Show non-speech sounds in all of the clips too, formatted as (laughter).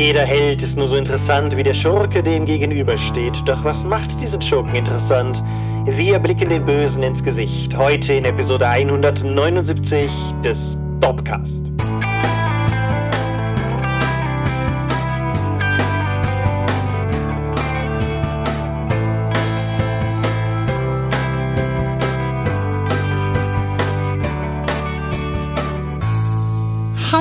Jeder Held ist nur so interessant wie der Schurke, dem gegenübersteht. Doch was macht diesen Schurken interessant? Wir blicken den Bösen ins Gesicht. Heute in Episode 179 des Dopcast.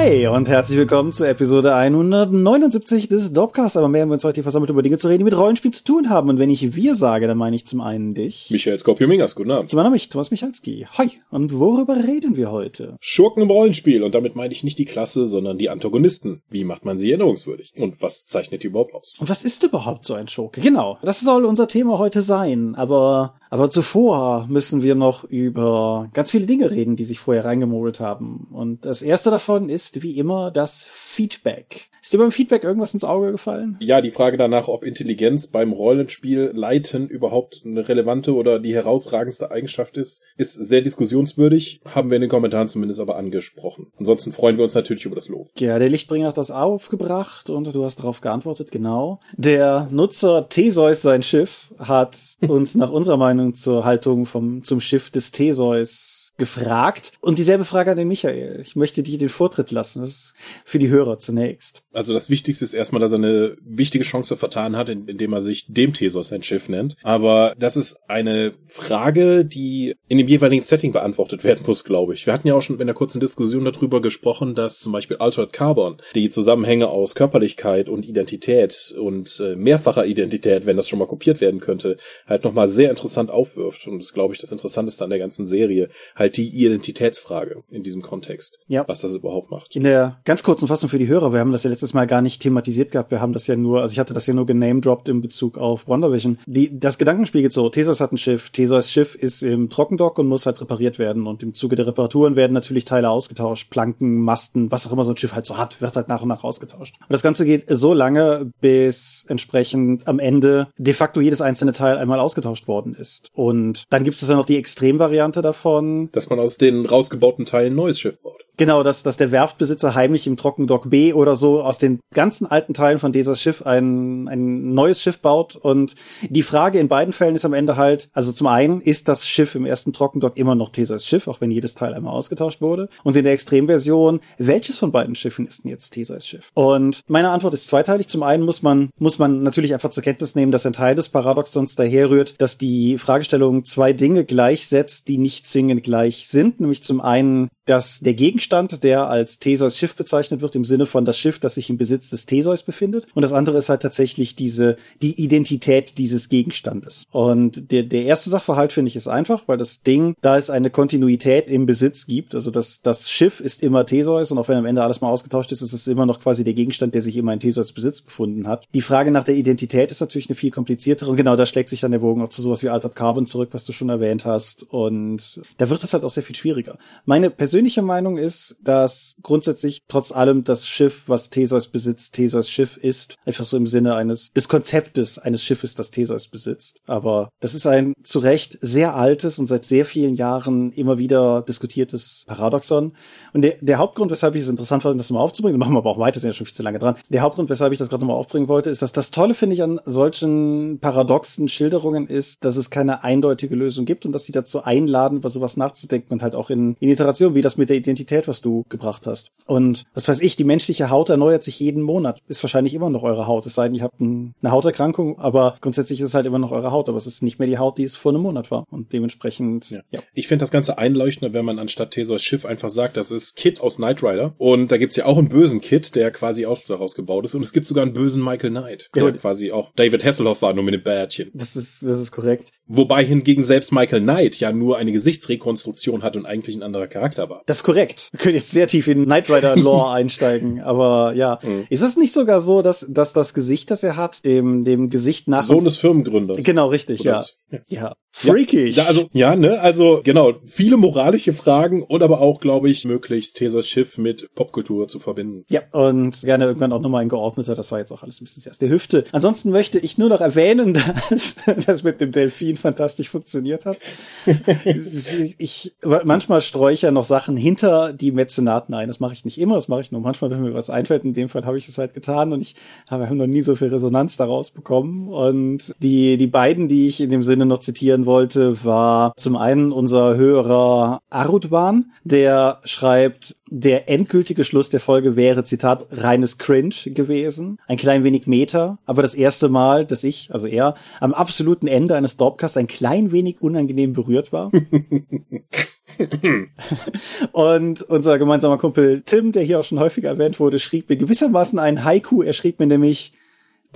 Hi und herzlich willkommen zur Episode 179 des Dopcasts. Aber mehr haben wir uns heute hier versammelt, über Dinge zu reden, die mit Rollenspiel zu tun haben. Und wenn ich wir sage, dann meine ich zum einen dich. Michael Skopje-Mingers, guten Abend. Zum anderen mich, Thomas Michalski. Hi. Und worüber reden wir heute? Schurken im Rollenspiel. Und damit meine ich nicht die Klasse, sondern die Antagonisten. Wie macht man sie erinnerungswürdig? Und was zeichnet die überhaupt aus? Und was ist überhaupt so ein Schurke? Genau. Das soll unser Thema heute sein. Aber aber zuvor müssen wir noch über ganz viele Dinge reden, die sich vorher reingemogelt haben. Und das erste davon ist, wie immer, das Feedback. Ist dir beim Feedback irgendwas ins Auge gefallen? Ja, die Frage danach, ob Intelligenz beim Rollenspiel leiten überhaupt eine relevante oder die herausragendste Eigenschaft ist, ist sehr diskussionswürdig, haben wir in den Kommentaren zumindest aber angesprochen. Ansonsten freuen wir uns natürlich über das Lob. Ja, der Lichtbringer hat das aufgebracht und du hast darauf geantwortet, genau. Der Nutzer Theseus, sein Schiff, hat uns nach unserer Meinung zur Haltung vom, zum Schiff des Theseus gefragt. Und dieselbe Frage an den Michael. Ich möchte dir den Vortritt lassen. Das ist für die Hörer zunächst. Also das Wichtigste ist erstmal, dass er eine wichtige Chance vertan hat, indem er sich dem Thesos ein Schiff nennt. Aber das ist eine Frage, die in dem jeweiligen Setting beantwortet werden muss, glaube ich. Wir hatten ja auch schon in einer kurzen Diskussion darüber gesprochen, dass zum Beispiel Altered Carbon die Zusammenhänge aus Körperlichkeit und Identität und äh, mehrfacher Identität, wenn das schon mal kopiert werden könnte, halt nochmal sehr interessant aufwirft. Und das glaube ich, das Interessanteste an der ganzen Serie. Halt halt die Identitätsfrage in diesem Kontext. Ja. Was das überhaupt macht. In der ganz kurzen Fassung für die Hörer, wir haben das ja letztes Mal gar nicht thematisiert gehabt. Wir haben das ja nur, also ich hatte das ja nur genamedropped in Bezug auf WandaVision. Die, das Gedankenspiel geht so, Theseus hat ein Schiff, Theseus Schiff ist im Trockendock und muss halt repariert werden. Und im Zuge der Reparaturen werden natürlich Teile ausgetauscht, Planken, Masten, was auch immer so ein Schiff halt so hat, wird halt nach und nach ausgetauscht. Und das Ganze geht so lange, bis entsprechend am Ende de facto jedes einzelne Teil einmal ausgetauscht worden ist. Und dann gibt es ja noch die Extremvariante davon, dass man aus den rausgebauten Teilen ein neues Schiff baut. Genau, dass, dass der Werftbesitzer heimlich im Trockendock B oder so aus den ganzen alten Teilen von dieser Schiff ein, ein neues Schiff baut. Und die Frage in beiden Fällen ist am Ende halt, also zum einen, ist das Schiff im ersten Trockendock immer noch Theseus Schiff, auch wenn jedes Teil einmal ausgetauscht wurde? Und in der Extremversion, welches von beiden Schiffen ist denn jetzt Theseus Schiff? Und meine Antwort ist zweiteilig. Zum einen muss man, muss man natürlich einfach zur Kenntnis nehmen, dass ein Teil des Paradoxons daherrührt, dass die Fragestellung zwei Dinge gleichsetzt, die nicht zwingend gleich sind. Nämlich zum einen dass der Gegenstand, der als Theseus Schiff bezeichnet wird, im Sinne von das Schiff, das sich im Besitz des Theseus befindet. Und das andere ist halt tatsächlich diese, die Identität dieses Gegenstandes. Und der, der erste Sachverhalt finde ich ist einfach, weil das Ding, da es eine Kontinuität im Besitz gibt, also das, das Schiff ist immer Theseus und auch wenn am Ende alles mal ausgetauscht ist, ist es immer noch quasi der Gegenstand, der sich immer in Theseus Besitz befunden hat. Die Frage nach der Identität ist natürlich eine viel kompliziertere und genau da schlägt sich dann der Bogen auch zu sowas wie Altered Carbon zurück, was du schon erwähnt hast. Und da wird es halt auch sehr viel schwieriger. Meine persönliche persönliche Meinung ist, dass grundsätzlich trotz allem das Schiff, was Theseus besitzt, Theseus Schiff ist. Einfach so im Sinne eines, des Konzeptes eines Schiffes, das Theseus besitzt. Aber das ist ein zu Recht sehr altes und seit sehr vielen Jahren immer wieder diskutiertes Paradoxon. Und der, der Hauptgrund, weshalb ich es interessant fand, das mal aufzubringen, machen wir aber auch weiter, sind ja schon viel zu lange dran. Der Hauptgrund, weshalb ich das gerade nochmal aufbringen wollte, ist, dass das Tolle, finde ich, an solchen paradoxen Schilderungen ist, dass es keine eindeutige Lösung gibt und dass sie dazu einladen, über sowas nachzudenken und halt auch in, in Iteration, wie mit der Identität, was du gebracht hast. Und was weiß ich, die menschliche Haut erneuert sich jeden Monat. Ist wahrscheinlich immer noch eure Haut. Es sei denn, ihr habt ein, eine Hauterkrankung, aber grundsätzlich ist es halt immer noch eure Haut. Aber es ist nicht mehr die Haut, die es vor einem Monat war. Und dementsprechend, ja. ja. Ich finde das Ganze einleuchtender, wenn man anstatt Theseus Schiff einfach sagt, das ist Kit aus Knight Rider. Und da gibt's ja auch einen bösen Kit, der quasi auch daraus gebaut ist. Und es gibt sogar einen bösen Michael Knight, der ja, quasi auch David Hasselhoff war, nur mit einem Bärtchen. Das ist, das ist korrekt. Wobei hingegen selbst Michael Knight ja nur eine Gesichtsrekonstruktion hat und eigentlich ein anderer Charakter war. Das ist korrekt. Wir können jetzt sehr tief in Knight Rider (laughs) Lore einsteigen, aber ja. Mhm. Ist es nicht sogar so, dass, dass das Gesicht, das er hat, dem, dem Gesicht nach... Sohn des Firmengründers. Genau, richtig, ja. ja. Freakig. Ja, also, ja, ne, also, genau, viele moralische Fragen und aber auch, glaube ich, möglichst Thesos Schiff mit Popkultur zu verbinden. Ja, und gerne irgendwann auch nochmal ein geordneter, das war jetzt auch alles ein bisschen erst der Hüfte. Ansonsten möchte ich nur noch erwähnen, (laughs) dass das mit dem Delfin fantastisch funktioniert hat. (laughs) ich, manchmal streue ich ja noch Sachen hinter die Mäzenaten ein. Das mache ich nicht immer, das mache ich nur manchmal, wenn mir was einfällt. In dem Fall habe ich das halt getan und ich habe noch nie so viel Resonanz daraus bekommen. Und die, die beiden, die ich in dem Sinne noch zitieren wollte, war zum einen unser Hörer Arudwan, der schreibt, der endgültige Schluss der Folge wäre, Zitat, reines Cringe gewesen. Ein klein wenig Meter, aber das erste Mal, dass ich, also er, am absoluten Ende eines Dorpcasts ein klein wenig unangenehm berührt war. (laughs) (laughs) und unser gemeinsamer Kumpel Tim, der hier auch schon häufiger erwähnt wurde, schrieb mir gewissermaßen ein Haiku. Er schrieb mir nämlich,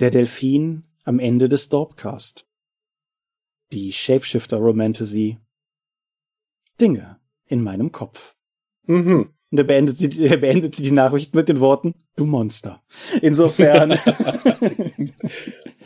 der Delfin am Ende des Dorpcast. Die Shapeshifter Romantasy. Dinge in meinem Kopf. Mhm. Und er beendete, er beendete die Nachricht mit den Worten, du Monster. Insofern (laughs)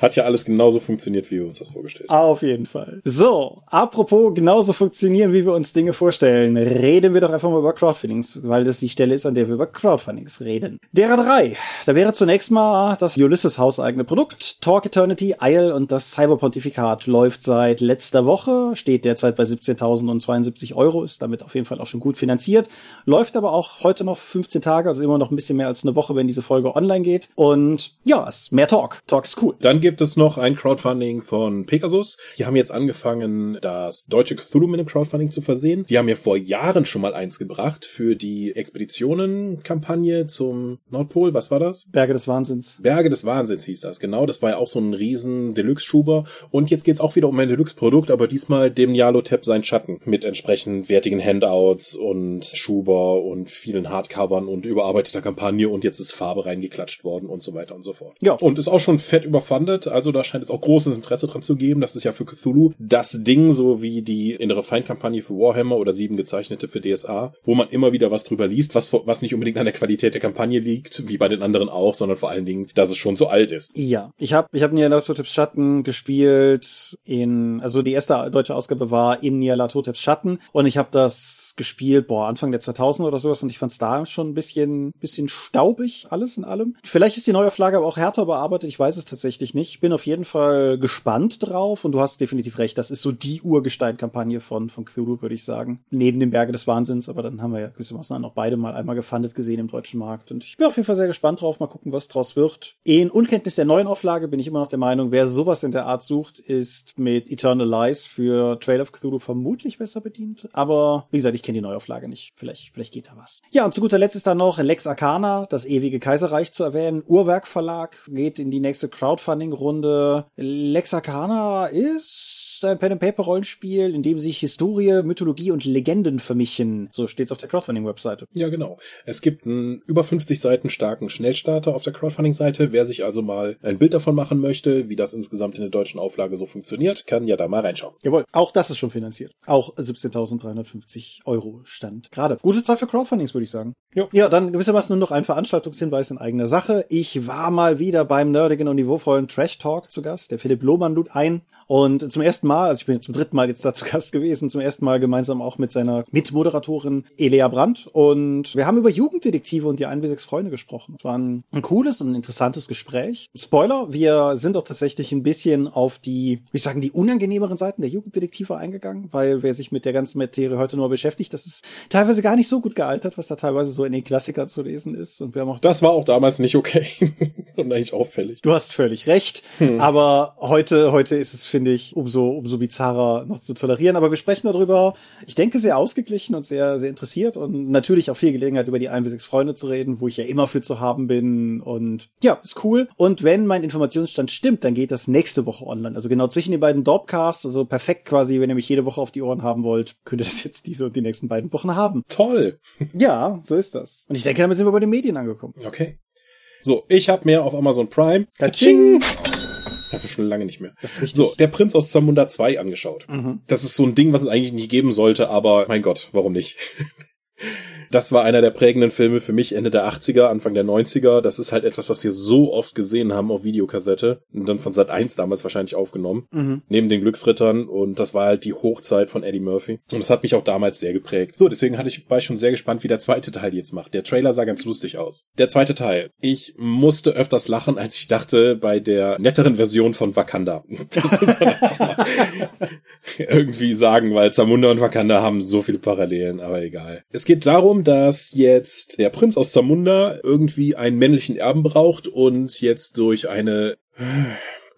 Hat ja alles genauso funktioniert, wie wir uns das vorgestellt haben. Auf jeden Fall. So, apropos genauso funktionieren, wie wir uns Dinge vorstellen, reden wir doch einfach mal über Crowdfundings, weil das die Stelle ist, an der wir über Crowdfundings reden. Derer drei. Da wäre zunächst mal das Ulysses hauseigene Produkt, Talk Eternity, Isle und das Cyberpontifikat läuft seit letzter Woche, steht derzeit bei 17.072 Euro, ist damit auf jeden Fall auch schon gut finanziert, läuft aber auch heute noch 15 Tage, also immer noch ein bisschen mehr als eine Woche, wenn diese Folge online geht. Und ja, es ist mehr Talk. Talk ist cool. Dann gibt es noch ein Crowdfunding von Pegasus. Die haben jetzt angefangen, das deutsche Cthulhu mit dem Crowdfunding zu versehen. Die haben ja vor Jahren schon mal eins gebracht für die Expeditionen-Kampagne zum Nordpol. Was war das? Berge des Wahnsinns. Berge des Wahnsinns hieß das, genau. Das war ja auch so ein riesen Deluxe-Schuber. Und jetzt geht's auch wieder um ein Deluxe-Produkt, aber diesmal dem Nyalotep sein Schatten mit entsprechend wertigen Handouts und Schuber und vielen Hardcovern und überarbeiteter Kampagne und jetzt ist Farbe reingeklatscht worden und so weiter und so fort. Ja. Und ist auch schon fett überfundet also da scheint es auch großes Interesse dran zu geben. Das ist ja für Cthulhu das Ding, so wie die innere Feindkampagne für Warhammer oder sieben gezeichnete für DSA, wo man immer wieder was drüber liest, was, was nicht unbedingt an der Qualität der Kampagne liegt, wie bei den anderen auch, sondern vor allen Dingen, dass es schon so alt ist. Ja, ich habe ich hab Nyarlathoteps Schatten gespielt in, also die erste deutsche Ausgabe war in Nyarlathoteps Schatten und ich habe das gespielt, boah, Anfang der 2000 oder sowas und ich fand es da schon ein bisschen, bisschen staubig, alles in allem. Vielleicht ist die Neuauflage aber auch härter bearbeitet, ich weiß es tatsächlich nicht ich bin auf jeden Fall gespannt drauf und du hast definitiv recht, das ist so die Urgestein-Kampagne von, von Cthulhu, würde ich sagen. Neben dem Berge des Wahnsinns, aber dann haben wir ja gewissermaßen auch beide mal einmal gefundet gesehen im deutschen Markt und ich bin auf jeden Fall sehr gespannt drauf, mal gucken, was draus wird. In Unkenntnis der neuen Auflage bin ich immer noch der Meinung, wer sowas in der Art sucht, ist mit Eternal Lies für Trail of Cthulhu vermutlich besser bedient, aber wie gesagt, ich kenne die Neuauflage nicht. Vielleicht, vielleicht geht da was. Ja, und zu guter Letzt ist da noch Lex Arcana, das ewige Kaiserreich zu erwähnen. Uhrwerk Verlag geht in die nächste Crowdfunding Runde. Lexakana ist ein Pen-and-Paper-Rollenspiel, in dem sich Historie, Mythologie und Legenden vermischen. So steht's auf der Crowdfunding-Webseite. Ja, genau. Es gibt einen über 50 Seiten starken Schnellstarter auf der Crowdfunding-Seite. Wer sich also mal ein Bild davon machen möchte, wie das insgesamt in der deutschen Auflage so funktioniert, kann ja da mal reinschauen. Jawohl, auch das ist schon finanziert. Auch 17.350 Euro stand. Gerade. Gute Zeit für Crowdfundings, würde ich sagen. Ja. ja, dann gewissermaßen nur noch ein Veranstaltungshinweis in eigener Sache. Ich war mal wieder beim nerdigen und niveauvollen Trash Talk zu Gast. Der Philipp Lohmann lud ein und zum ersten Mal, also ich bin jetzt zum dritten Mal jetzt da zu Gast gewesen, zum ersten Mal gemeinsam auch mit seiner Mitmoderatorin Elea Brandt. Und wir haben über Jugenddetektive und die 1 bis 6 Freunde gesprochen. Es war ein, ein cooles und ein interessantes Gespräch. Spoiler, wir sind auch tatsächlich ein bisschen auf die, wie ich sagen, die unangenehmeren Seiten der Jugenddetektive eingegangen, weil wer sich mit der ganzen Materie heute nur beschäftigt, das ist teilweise gar nicht so gut gealtert, was da teilweise so in den Klassikern zu lesen ist. Und wir haben auch das war auch damals nicht okay (laughs) und eigentlich auffällig. Du hast völlig recht, hm. aber heute heute ist es finde ich umso umso bizarrer noch zu tolerieren. Aber wir sprechen darüber. Ich denke sehr ausgeglichen und sehr sehr interessiert und natürlich auch viel Gelegenheit über die ein bis sechs Freunde zu reden, wo ich ja immer für zu haben bin und ja ist cool. Und wenn mein Informationsstand stimmt, dann geht das nächste Woche online. Also genau zwischen den beiden Dorpcasts, also perfekt quasi, wenn ihr mich jede Woche auf die Ohren haben wollt, könnt ihr das jetzt diese und die nächsten beiden Wochen haben. Toll. (laughs) Ja, so ist das. Und ich denke, damit sind wir bei den Medien angekommen. Okay. So, ich habe mehr auf Amazon Prime. Kaching! Habe ich schon lange nicht mehr. Das ist richtig. So, der Prinz aus Zamunda 2 angeschaut. Mhm. Das ist so ein Ding, was es eigentlich nicht geben sollte, aber mein Gott, warum nicht? (laughs) Das war einer der prägenden Filme für mich Ende der 80er, Anfang der 90er. Das ist halt etwas, was wir so oft gesehen haben auf Videokassette und dann von Sat 1 damals wahrscheinlich aufgenommen. Mhm. Neben den Glücksrittern und das war halt die Hochzeit von Eddie Murphy. Und das hat mich auch damals sehr geprägt. So, deswegen hatte ich, war ich schon sehr gespannt, wie der zweite Teil jetzt macht. Der Trailer sah ganz lustig aus. Der zweite Teil. Ich musste öfters lachen, als ich dachte bei der netteren Version von Wakanda. (laughs) (laughs) irgendwie sagen, weil Zamunda und Wakanda haben so viele Parallelen, aber egal. Es geht darum, dass jetzt der Prinz aus Zamunda irgendwie einen männlichen Erben braucht und jetzt durch eine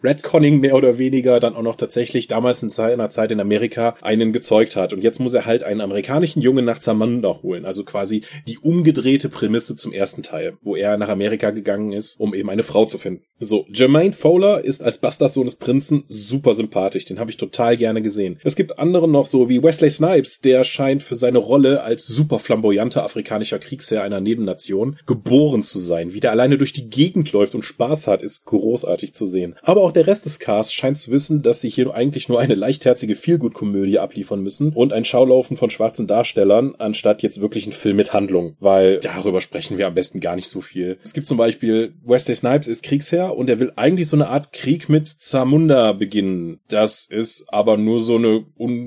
Redconning mehr oder weniger dann auch noch tatsächlich damals in seiner Zeit in Amerika einen gezeugt hat. Und jetzt muss er halt einen amerikanischen Jungen nach Zamunda holen. Also quasi die umgedrehte Prämisse zum ersten Teil, wo er nach Amerika gegangen ist, um eben eine Frau zu finden. So, Jermaine Fowler ist als Bastardsohn des Prinzen super sympathisch. Den habe ich total gerne gesehen. Es gibt andere noch so wie Wesley Snipes, der scheint für seine Rolle als super flamboyanter afrikanischer Kriegsherr einer Nebennation geboren zu sein. Wie der alleine durch die Gegend läuft und Spaß hat, ist großartig zu sehen. Aber auch der Rest des Casts scheint zu wissen, dass sie hier eigentlich nur eine leichtherzige Feelgood-Komödie abliefern müssen und ein Schaulaufen von schwarzen Darstellern, anstatt jetzt wirklich ein Film mit Handlung. Weil darüber sprechen wir am besten gar nicht so viel. Es gibt zum Beispiel Wesley Snipes ist Kriegsherr und er will eigentlich so eine Art Krieg mit Zamunda beginnen. Das ist aber nur so eine,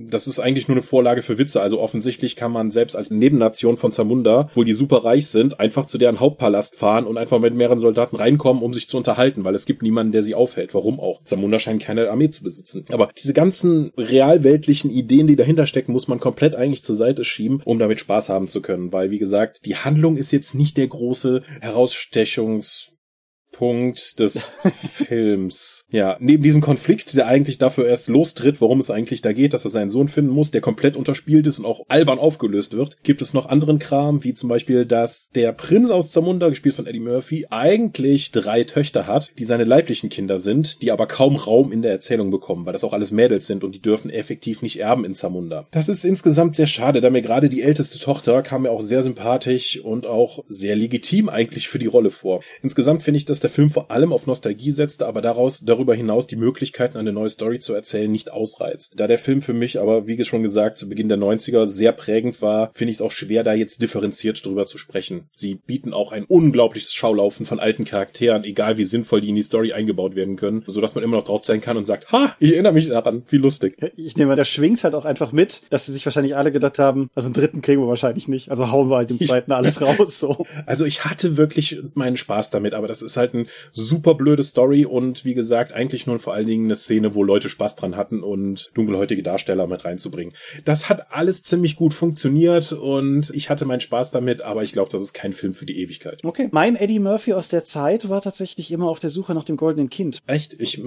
das ist eigentlich nur eine Vorlage für Witze. Also offensichtlich kann man selbst als Nebennation von Zamunda, wo die super reich sind, einfach zu deren Hauptpalast fahren und einfach mit mehreren Soldaten reinkommen, um sich zu unterhalten, weil es gibt niemanden, der sie aufhält. Warum auch? Zamunda scheint keine Armee zu besitzen. Aber diese ganzen realweltlichen Ideen, die dahinter stecken, muss man komplett eigentlich zur Seite schieben, um damit Spaß haben zu können. Weil, wie gesagt, die Handlung ist jetzt nicht der große Herausstechungs Punkt des (laughs) Films. Ja, neben diesem Konflikt, der eigentlich dafür erst lostritt, worum es eigentlich da geht, dass er seinen Sohn finden muss, der komplett unterspielt ist und auch albern aufgelöst wird, gibt es noch anderen Kram, wie zum Beispiel, dass der Prinz aus Zamunda, gespielt von Eddie Murphy, eigentlich drei Töchter hat, die seine leiblichen Kinder sind, die aber kaum Raum in der Erzählung bekommen, weil das auch alles Mädels sind und die dürfen effektiv nicht erben in Zamunda. Das ist insgesamt sehr schade, da mir gerade die älteste Tochter kam mir auch sehr sympathisch und auch sehr legitim eigentlich für die Rolle vor. Insgesamt finde ich, dass der Film vor allem auf Nostalgie setzte, aber daraus darüber hinaus die Möglichkeiten, eine neue Story zu erzählen, nicht ausreizt. Da der Film für mich aber, wie schon gesagt, zu Beginn der 90er sehr prägend war, finde ich es auch schwer, da jetzt differenziert drüber zu sprechen. Sie bieten auch ein unglaubliches Schaulaufen von alten Charakteren, egal wie sinnvoll die in die Story eingebaut werden können, sodass man immer noch drauf sein kann und sagt, ha, ich erinnere mich daran, wie lustig. Ich nehme, der schwingt halt auch einfach mit, dass sie sich wahrscheinlich alle gedacht haben, also einen dritten kriegen wir wahrscheinlich nicht, also hauen wir halt im zweiten alles (laughs) raus, so. Also ich hatte wirklich meinen Spaß damit, aber das ist halt ein super blöde Story und wie gesagt, eigentlich nur vor allen Dingen eine Szene, wo Leute Spaß dran hatten und dunkelhäutige Darsteller mit reinzubringen. Das hat alles ziemlich gut funktioniert und ich hatte meinen Spaß damit, aber ich glaube, das ist kein Film für die Ewigkeit. Okay. Mein Eddie Murphy aus der Zeit war tatsächlich immer auf der Suche nach dem goldenen Kind. Echt? Ich,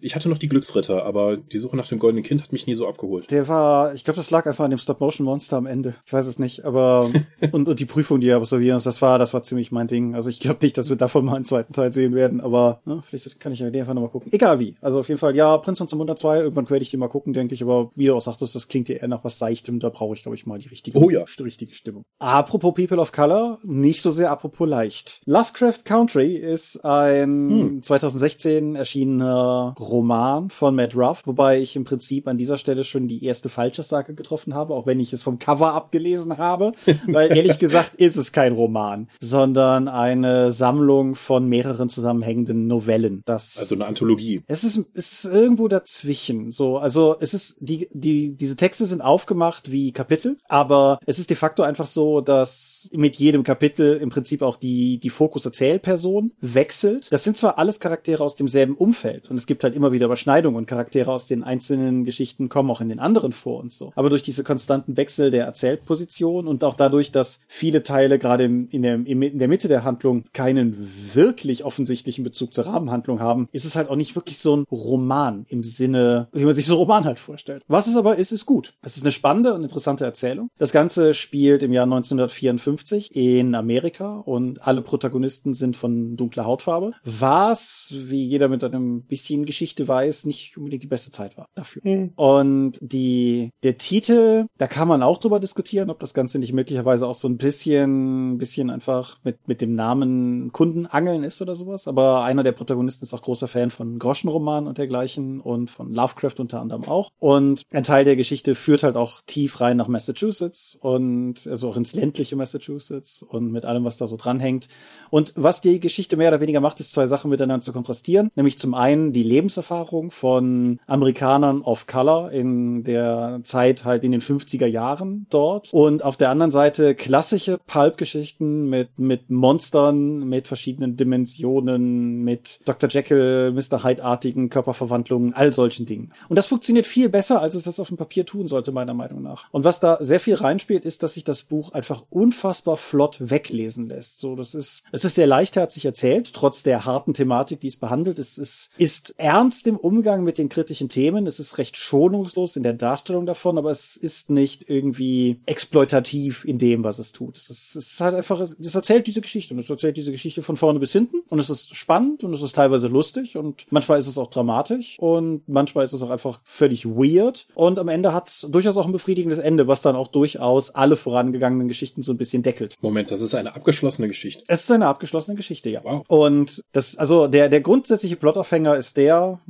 ich hatte noch die Glücksritter, aber die Suche nach dem goldenen Kind hat mich nie so abgeholt. Der war, ich glaube, das lag einfach an dem Stop-Motion-Monster am Ende. Ich weiß es nicht, aber (laughs) und, und die Prüfung, die er absolvieren, das war, das war ziemlich mein Ding. Also ich glaube nicht, dass wir davon mal einen zweiten Teil sehen werden, aber ne, vielleicht kann ich ja den einfach nochmal gucken. Egal wie. Also auf jeden Fall, ja, Prinz von Zamunda 2, irgendwann werde ich den mal gucken, denke ich, aber wie du auch sagtest, das klingt ja eher nach was Seichtem, da brauche ich, glaube ich, mal die richtige, oh, ja. die richtige Stimmung. Apropos People of Color, nicht so sehr apropos leicht. Lovecraft Country ist ein hm. 2016 erschienener Roman von Matt Ruff, wobei ich im Prinzip an dieser Stelle schon die erste Falschaussage getroffen habe, auch wenn ich es vom Cover abgelesen habe, weil (laughs) ehrlich gesagt ist es kein Roman, sondern eine Sammlung von mehreren zusammenhängenden Novellen. Das also eine Anthologie. Es ist, es ist irgendwo dazwischen. So, also es ist die die diese Texte sind aufgemacht wie Kapitel, aber es ist de facto einfach so, dass mit jedem Kapitel im Prinzip auch die die Fokus Erzählperson wechselt. Das sind zwar alles Charaktere aus demselben Umfeld und es gibt halt immer wieder Überschneidungen und Charaktere aus den einzelnen Geschichten kommen auch in den anderen vor und so. Aber durch diese konstanten Wechsel der Erzählposition und auch dadurch, dass viele Teile gerade in der, in der Mitte der Handlung keinen wirklich offensichtlichen Bezug zur Rahmenhandlung haben, ist es halt auch nicht wirklich so ein Roman im Sinne, wie man sich so einen Roman halt vorstellt. Was es aber ist, ist gut. Es ist eine spannende und interessante Erzählung. Das Ganze spielt im Jahr 1954 in Amerika und alle Protagonisten sind von dunkler Hautfarbe. Was, wie jeder mit einem bisschen Geschichte weiß, nicht unbedingt die beste Zeit war dafür. Mhm. Und die, der Titel, da kann man auch drüber diskutieren, ob das Ganze nicht möglicherweise auch so ein bisschen, bisschen einfach mit, mit dem Namen Kundenangeln ist oder oder sowas. Aber einer der Protagonisten ist auch großer Fan von Groschenromanen und dergleichen und von Lovecraft unter anderem auch. Und ein Teil der Geschichte führt halt auch tief rein nach Massachusetts und also auch ins ländliche Massachusetts und mit allem, was da so dranhängt. Und was die Geschichte mehr oder weniger macht, ist zwei Sachen miteinander zu kontrastieren. Nämlich zum einen die Lebenserfahrung von Amerikanern of Color in der Zeit halt in den 50er Jahren dort. Und auf der anderen Seite klassische Pulp-Geschichten mit, mit Monstern, mit verschiedenen Dimensionen, mit Dr. Jekyll, Mr. Hyde-artigen Körperverwandlungen, all solchen Dingen. Und das funktioniert viel besser, als es das auf dem Papier tun sollte, meiner Meinung nach. Und was da sehr viel reinspielt, ist, dass sich das Buch einfach unfassbar flott weglesen lässt. So, das ist, es ist sehr leichtherzig erzählt, trotz der harten Thematik, die es behandelt. Es ist, ist ernst im Umgang mit den kritischen Themen. Es ist recht schonungslos in der Darstellung davon, aber es ist nicht irgendwie exploitativ in dem, was es tut. Es ist, es ist halt einfach, es erzählt diese Geschichte und es erzählt diese Geschichte von vorne bis hinten und es ist spannend und es ist teilweise lustig und manchmal ist es auch dramatisch und manchmal ist es auch einfach völlig weird und am Ende hat es durchaus auch ein befriedigendes Ende, was dann auch durchaus alle vorangegangenen Geschichten so ein bisschen deckelt. Moment, das ist eine abgeschlossene Geschichte. Es ist eine abgeschlossene Geschichte, ja. Wow. Und das, also der, der grundsätzliche Plotaufhänger ist der,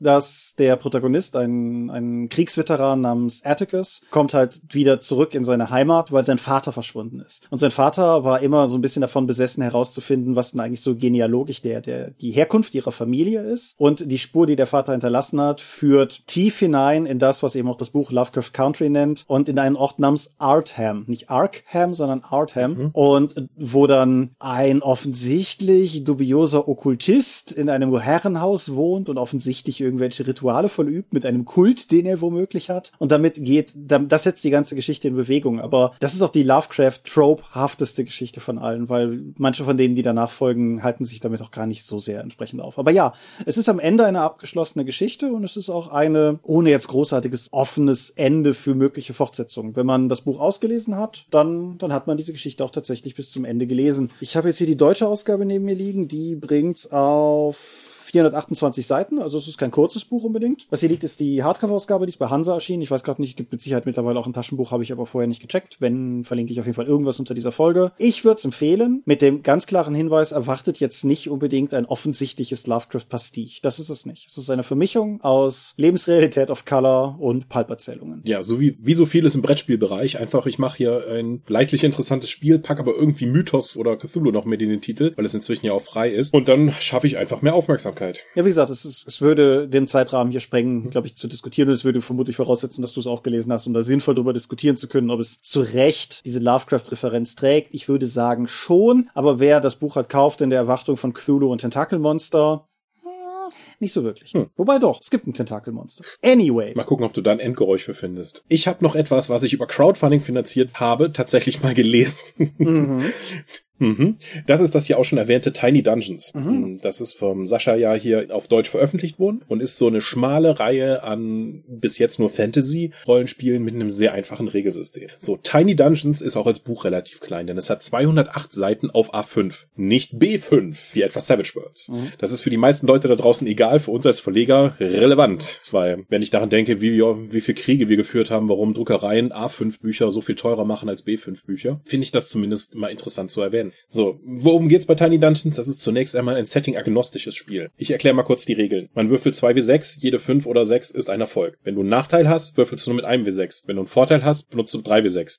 dass der Protagonist, ein, ein Kriegsveteran namens Atticus, kommt halt wieder zurück in seine Heimat, weil sein Vater verschwunden ist. Und sein Vater war immer so ein bisschen davon besessen, herauszufinden, was denn eigentlich so genealogisch der, der, die Herkunft ihrer Familie ist. Und die Spur, die der Vater hinterlassen hat, führt tief hinein in das, was eben auch das Buch Lovecraft Country nennt und in einen Ort namens Artham. Nicht Arkham, sondern Artham. Mhm. Und wo dann ein offensichtlich dubioser Okkultist in einem Herrenhaus wohnt und offensichtlich irgendwelche Rituale vollübt mit einem Kult, den er womöglich hat. Und damit geht, das setzt die ganze Geschichte in Bewegung. Aber das ist auch die Lovecraft-Trope-hafteste Geschichte von allen, weil manche von denen, die danach folgen, halten sich damit auch gar nicht so sehr entsprechend auf. Aber ja, es ist am Ende eine abgeschlossene Geschichte und es ist auch eine, ohne jetzt großartiges, offenes Ende für mögliche Fortsetzungen. Wenn man das Buch ausgelesen hat, dann, dann hat man diese Geschichte auch tatsächlich bis zum Ende gelesen. Ich habe jetzt hier die deutsche Ausgabe neben mir liegen, die bringt's auf 428 Seiten, also es ist kein kurzes Buch unbedingt. Was hier liegt, ist die Hardcover-Ausgabe, die ist bei Hansa erschienen. Ich weiß gerade nicht, gibt mit Sicherheit mittlerweile auch ein Taschenbuch, habe ich aber vorher nicht gecheckt. Wenn, verlinke ich auf jeden Fall irgendwas unter dieser Folge. Ich würde es empfehlen, mit dem ganz klaren Hinweis, erwartet jetzt nicht unbedingt ein offensichtliches Lovecraft-Pastiche. Das ist es nicht. Es ist eine Vermischung aus Lebensrealität of Color und Pulp-Erzählungen. Ja, so wie, wie so vieles im Brettspielbereich. Einfach, ich mache hier ein leidlich interessantes Spiel, pack aber irgendwie Mythos oder Cthulhu noch mit in den Titel, weil es inzwischen ja auch frei ist. Und dann schaffe ich einfach mehr Aufmerksamkeit. Aufmerksamkeit. Ja, wie gesagt, es, ist, es würde den Zeitrahmen hier sprengen, glaube ich, zu diskutieren. Und es würde vermutlich voraussetzen, dass du es auch gelesen hast, um da sinnvoll darüber diskutieren zu können, ob es zu Recht diese Lovecraft-Referenz trägt. Ich würde sagen schon, aber wer das Buch halt kauft in der Erwartung von Cthulhu und Tentakelmonster, nicht so wirklich. Hm. Wobei doch, es gibt ein Tentakelmonster. Anyway. Mal gucken, ob du da ein Endgeräusch für findest. Ich habe noch etwas, was ich über Crowdfunding finanziert habe, tatsächlich mal gelesen. Mhm. (laughs) Mhm. Das ist das hier auch schon erwähnte Tiny Dungeons. Mhm. Ähm, das ist vom Sascha ja hier auf Deutsch veröffentlicht worden und ist so eine schmale Reihe an bis jetzt nur Fantasy-Rollenspielen mit einem sehr einfachen Regelsystem. So, Tiny Dungeons ist auch als Buch relativ klein, denn es hat 208 Seiten auf A5, nicht B5, wie etwa Savage Worlds. Mhm. Das ist für die meisten Leute da draußen egal, für uns als Verleger relevant, weil wenn ich daran denke, wie, wir, wie viel Kriege wir geführt haben, warum Druckereien A5 Bücher so viel teurer machen als B5 Bücher, finde ich das zumindest mal interessant zu erwähnen. So, worum geht's bei Tiny Dungeons? Das ist zunächst einmal ein setting-agnostisches Spiel. Ich erkläre mal kurz die Regeln. Man würfelt 2 w 6, jede 5 oder 6 ist ein Erfolg. Wenn du einen Nachteil hast, würfelst du nur mit einem W6. Wenn du einen Vorteil hast, benutzt du 3 W6.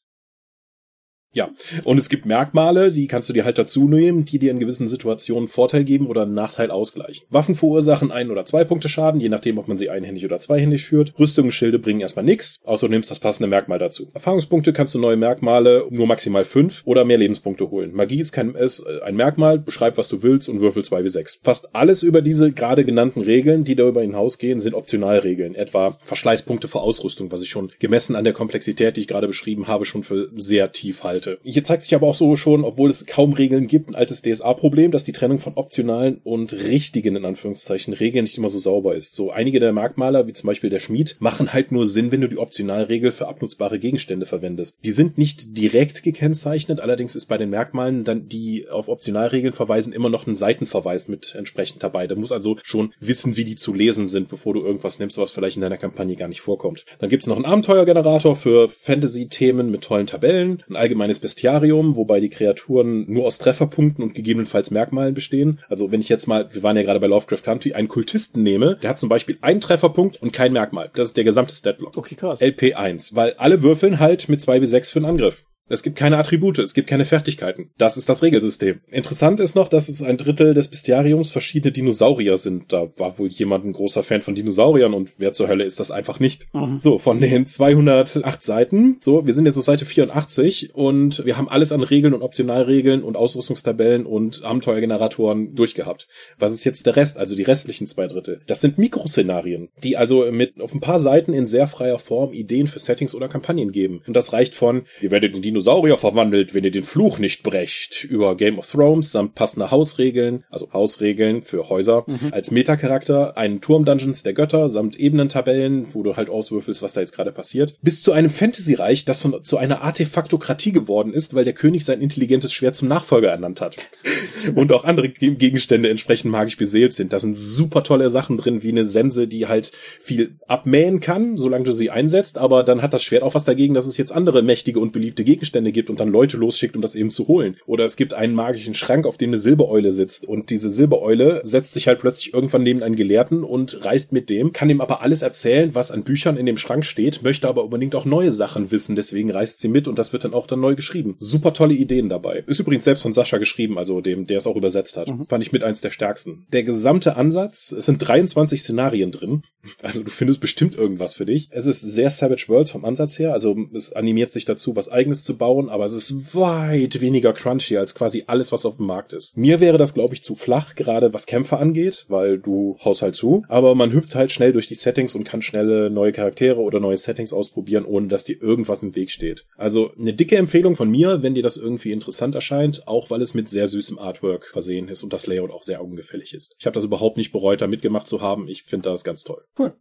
Ja, und es gibt Merkmale, die kannst du dir halt dazu nehmen, die dir in gewissen Situationen Vorteil geben oder einen Nachteil ausgleichen. Waffen verursachen ein oder zwei Punkte Schaden, je nachdem, ob man sie einhändig oder zweihändig führt. Rüstung und Schilde bringen erstmal nichts, außer du nimmst das passende Merkmal dazu. Erfahrungspunkte kannst du neue Merkmale nur maximal fünf oder mehr Lebenspunkte holen. Magie ist kein, ist äh, ein Merkmal, beschreib was du willst und würfel zwei wie sechs. Fast alles über diese gerade genannten Regeln, die darüber hinausgehen, sind Optionalregeln. Etwa Verschleißpunkte für Ausrüstung, was ich schon gemessen an der Komplexität, die ich gerade beschrieben habe, schon für sehr tief halte halte. Hier zeigt sich aber auch so schon, obwohl es kaum Regeln gibt, ein altes DSA-Problem, dass die Trennung von optionalen und richtigen, in Anführungszeichen, Regeln nicht immer so sauber ist. So einige der Merkmale, wie zum Beispiel der Schmied, machen halt nur Sinn, wenn du die Optionalregel für abnutzbare Gegenstände verwendest. Die sind nicht direkt gekennzeichnet, allerdings ist bei den Merkmalen dann, die auf Optionalregeln verweisen, immer noch ein Seitenverweis mit entsprechend dabei. Da muss also schon wissen, wie die zu lesen sind, bevor du irgendwas nimmst, was vielleicht in deiner Kampagne gar nicht vorkommt. Dann gibt es noch einen Abenteuergenerator für Fantasy-Themen mit tollen Tabellen, ein allgemeines kleines Bestiarium, wobei die Kreaturen nur aus Trefferpunkten und gegebenenfalls Merkmalen bestehen. Also wenn ich jetzt mal, wir waren ja gerade bei Lovecraft Country, einen Kultisten nehme, der hat zum Beispiel einen Trefferpunkt und kein Merkmal. Das ist der gesamte Statblock. Okay, krass. LP1, weil alle würfeln halt mit 2 bis 6 für den Angriff. Es gibt keine Attribute, es gibt keine Fertigkeiten. Das ist das Regelsystem. Interessant ist noch, dass es ein Drittel des Bestiariums verschiedene Dinosaurier sind. Da war wohl jemand ein großer Fan von Dinosauriern und wer zur Hölle ist das einfach nicht. Mhm. So, von den 208 Seiten, so, wir sind jetzt auf Seite 84 und wir haben alles an Regeln und Optionalregeln und Ausrüstungstabellen und Abenteuergeneratoren durchgehabt. Was ist jetzt der Rest, also die restlichen zwei Drittel? Das sind Mikroszenarien, die also mit auf ein paar Seiten in sehr freier Form Ideen für Settings oder Kampagnen geben. Und das reicht von, ihr werdet in Dinosaurier Dinosaurier verwandelt, wenn ihr den Fluch nicht brecht, über Game of Thrones samt passende Hausregeln, also Hausregeln für Häuser, mhm. als Metacharakter, einen Turm-Dungeons der Götter samt Ebenentabellen, wo du halt auswürfelst, was da jetzt gerade passiert, bis zu einem Fantasy-Reich, das von, zu einer Artefaktokratie geworden ist, weil der König sein intelligentes Schwert zum Nachfolger ernannt hat. (laughs) Und auch andere Gegenstände entsprechend magisch beseelt sind. Da sind super tolle Sachen drin, wie eine Sense, die halt viel abmähen kann, solange du sie einsetzt, aber dann hat das Schwert auch was dagegen, dass es jetzt andere mächtige und beliebte Gegenstände Gegenstände gibt und dann Leute losschickt, um das eben zu holen. Oder es gibt einen magischen Schrank, auf dem eine Silbereule sitzt und diese Silbereule setzt sich halt plötzlich irgendwann neben einen Gelehrten und reist mit dem, kann ihm aber alles erzählen, was an Büchern in dem Schrank steht, möchte aber unbedingt auch neue Sachen wissen, deswegen reist sie mit und das wird dann auch dann neu geschrieben. Super tolle Ideen dabei. Ist übrigens selbst von Sascha geschrieben, also dem, der es auch übersetzt hat. Mhm. Fand ich mit eins der stärksten. Der gesamte Ansatz, es sind 23 Szenarien drin, also du findest bestimmt irgendwas für dich. Es ist sehr Savage Worlds vom Ansatz her, also es animiert sich dazu, was eigenes zu bauen, aber es ist weit weniger crunchy als quasi alles, was auf dem Markt ist. Mir wäre das, glaube ich, zu flach, gerade was Kämpfe angeht, weil du haust halt zu, aber man hüpft halt schnell durch die Settings und kann schnelle neue Charaktere oder neue Settings ausprobieren, ohne dass dir irgendwas im Weg steht. Also eine dicke Empfehlung von mir, wenn dir das irgendwie interessant erscheint, auch weil es mit sehr süßem Artwork versehen ist und das Layout auch sehr augenfällig ist. Ich habe das überhaupt nicht bereut, da mitgemacht zu haben. Ich finde das ganz toll. Cool.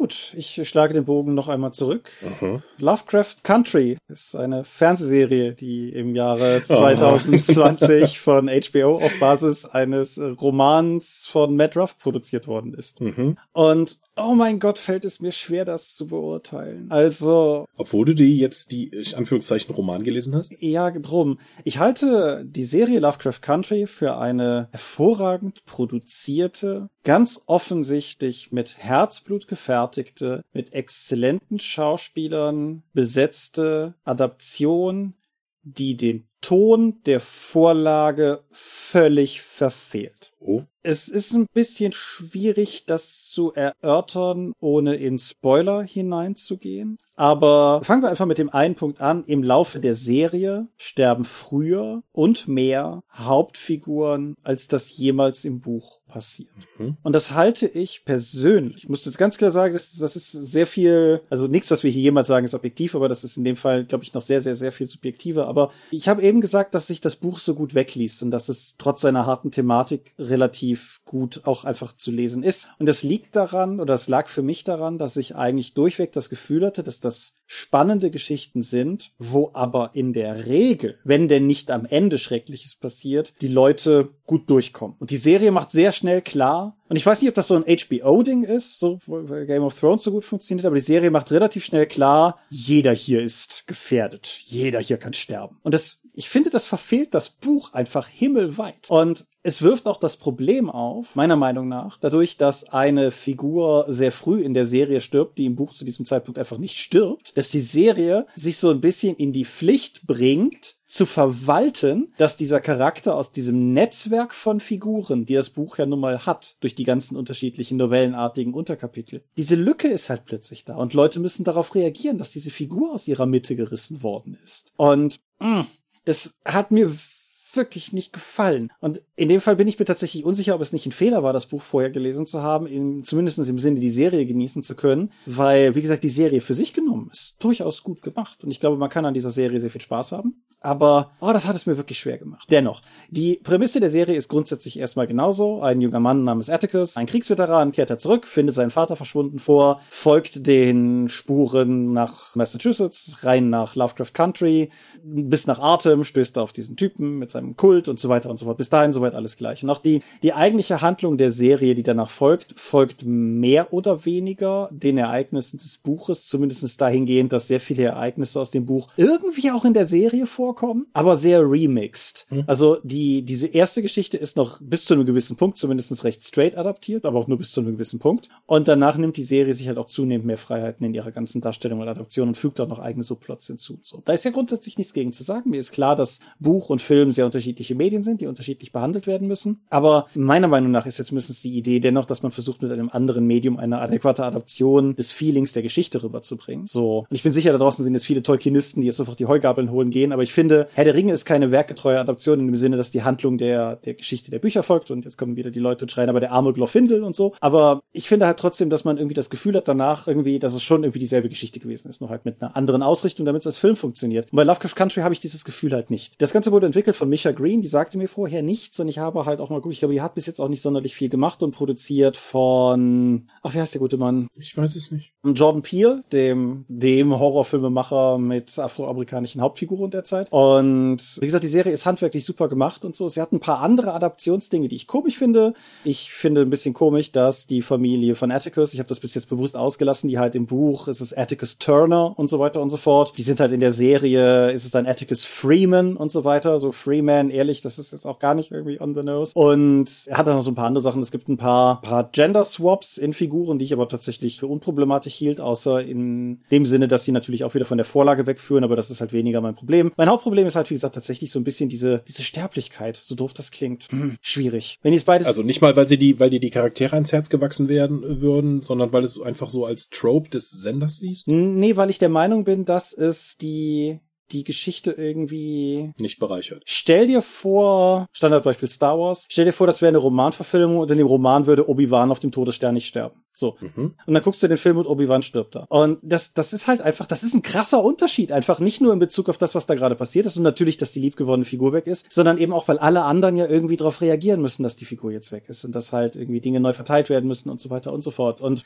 Gut, ich schlage den Bogen noch einmal zurück. Mhm. Lovecraft Country ist eine Fernsehserie, die im Jahre 2020 oh. (laughs) von HBO auf Basis eines Romans von Matt Ruff produziert worden ist. Mhm. Und oh mein Gott, fällt es mir schwer, das zu beurteilen. Also. Obwohl du die jetzt die, ich Anführungszeichen, Roman gelesen hast? Ja, drum. Ich halte die Serie Lovecraft Country für eine hervorragend produzierte, ganz offensichtlich mit Herzblut gefertigte, mit exzellenten Schauspielern besetzte Adaption, die den Ton der Vorlage völlig verfehlt. Oh. Es ist ein bisschen schwierig, das zu erörtern, ohne in Spoiler hineinzugehen. Aber fangen wir einfach mit dem einen Punkt an. Im Laufe der Serie sterben früher und mehr Hauptfiguren, als das jemals im Buch passiert. Mhm. Und das halte ich persönlich, ich muss jetzt ganz klar sagen, das, das ist sehr viel, also nichts, was wir hier jemals sagen, ist objektiv, aber das ist in dem Fall, glaube ich, noch sehr, sehr, sehr viel subjektiver. Aber ich habe eben gesagt, dass sich das Buch so gut wegliest und dass es trotz seiner harten Thematik relativ gut auch einfach zu lesen ist. Und das liegt daran, oder das lag für mich daran, dass ich eigentlich durchweg das Gefühl hatte, dass das spannende Geschichten sind, wo aber in der Regel, wenn denn nicht am Ende Schreckliches passiert, die Leute gut durchkommen. Und die Serie macht sehr schnell klar, und ich weiß nicht, ob das so ein HBO-Ding ist, so weil Game of Thrones so gut funktioniert, aber die Serie macht relativ schnell klar, jeder hier ist gefährdet, jeder hier kann sterben. Und das ich finde, das verfehlt das Buch einfach himmelweit. Und es wirft auch das Problem auf, meiner Meinung nach, dadurch, dass eine Figur sehr früh in der Serie stirbt, die im Buch zu diesem Zeitpunkt einfach nicht stirbt, dass die Serie sich so ein bisschen in die Pflicht bringt, zu verwalten, dass dieser Charakter aus diesem Netzwerk von Figuren, die das Buch ja nun mal hat, durch die ganzen unterschiedlichen novellenartigen Unterkapitel, diese Lücke ist halt plötzlich da und Leute müssen darauf reagieren, dass diese Figur aus ihrer Mitte gerissen worden ist. Und mh, das hat mir wirklich nicht gefallen. Und in dem Fall bin ich mir tatsächlich unsicher, ob es nicht ein Fehler war, das Buch vorher gelesen zu haben, in, zumindest im Sinne, die Serie genießen zu können, weil, wie gesagt, die Serie für sich genommen ist durchaus gut gemacht. Und ich glaube, man kann an dieser Serie sehr viel Spaß haben. Aber, oh, das hat es mir wirklich schwer gemacht. Dennoch, die Prämisse der Serie ist grundsätzlich erstmal genauso. Ein junger Mann namens Atticus, ein Kriegsveteran, kehrt er zurück, findet seinen Vater verschwunden vor, folgt den Spuren nach Massachusetts, rein nach Lovecraft Country, bis nach Artem, stößt auf diesen Typen mit seinem seinem Kult und so weiter und so fort. Bis dahin soweit alles gleich. Und auch die, die eigentliche Handlung der Serie, die danach folgt, folgt mehr oder weniger den Ereignissen des Buches, zumindest dahingehend, dass sehr viele Ereignisse aus dem Buch irgendwie auch in der Serie vorkommen, aber sehr remixed. Mhm. Also die, diese erste Geschichte ist noch bis zu einem gewissen Punkt zumindest recht straight adaptiert, aber auch nur bis zu einem gewissen Punkt. Und danach nimmt die Serie sich halt auch zunehmend mehr Freiheiten in ihrer ganzen Darstellung und Adaption und fügt auch noch eigene Subplots hinzu. So. Da ist ja grundsätzlich nichts gegen zu sagen. Mir ist klar, dass Buch und Film sehr unterschiedliche Medien sind, die unterschiedlich behandelt werden müssen. Aber meiner Meinung nach ist jetzt mindestens die Idee dennoch, dass man versucht, mit einem anderen Medium eine adäquate Adaption des Feelings der Geschichte rüberzubringen. So. Und ich bin sicher, da draußen sind jetzt viele Tolkienisten, die jetzt einfach die Heugabeln holen gehen. Aber ich finde, Herr der Ringe ist keine werkgetreue Adaption in dem Sinne, dass die Handlung der, der Geschichte der Bücher folgt. Und jetzt kommen wieder die Leute und schreien, aber der arme Glorfindel und so. Aber ich finde halt trotzdem, dass man irgendwie das Gefühl hat danach irgendwie, dass es schon irgendwie dieselbe Geschichte gewesen ist, nur halt mit einer anderen Ausrichtung, damit es als Film funktioniert. Und bei Lovecraft Country habe ich dieses Gefühl halt nicht. Das Ganze wurde entwickelt von Misha Green, die sagte mir vorher nichts und ich habe halt auch mal gut, ich glaube, die hat bis jetzt auch nicht sonderlich viel gemacht und produziert von, ach, wie heißt der gute Mann? Ich weiß es nicht. Jordan Peele, dem, dem Horrorfilmemacher mit afroamerikanischen Hauptfiguren derzeit. Und wie gesagt, die Serie ist handwerklich super gemacht und so. Sie hat ein paar andere Adaptionsdinge, die ich komisch finde. Ich finde ein bisschen komisch, dass die Familie von Atticus, ich habe das bis jetzt bewusst ausgelassen, die halt im Buch ist es Atticus Turner und so weiter und so fort. Die sind halt in der Serie, ist es dann Atticus Freeman und so weiter. So Freeman, ehrlich, das ist jetzt auch gar nicht irgendwie on the nose. Und er hat dann noch so ein paar andere Sachen. Es gibt ein paar, paar Gender Swaps in Figuren, die ich aber tatsächlich für unproblematisch hielt, außer in dem Sinne, dass sie natürlich auch wieder von der Vorlage wegführen, aber das ist halt weniger mein Problem. Mein Hauptproblem ist halt, wie gesagt, tatsächlich so ein bisschen diese, diese Sterblichkeit, so doof das klingt. Hm, schwierig. Wenn ich beides. Also nicht mal, weil sie die, weil die die Charaktere ans Herz gewachsen werden würden, sondern weil es einfach so als Trope des Senders siehst? Nee, weil ich der Meinung bin, dass es die die Geschichte irgendwie nicht bereichert. Stell dir vor, Standardbeispiel Star Wars, stell dir vor, das wäre eine Romanverfilmung und in dem Roman würde Obi-Wan auf dem Todesstern nicht sterben. So. Mhm. Und dann guckst du den Film und Obi-Wan stirbt da. Und das, das ist halt einfach, das ist ein krasser Unterschied. Einfach nicht nur in Bezug auf das, was da gerade passiert ist und natürlich, dass die liebgewordene Figur weg ist, sondern eben auch, weil alle anderen ja irgendwie darauf reagieren müssen, dass die Figur jetzt weg ist und dass halt irgendwie Dinge neu verteilt werden müssen und so weiter und so fort. Und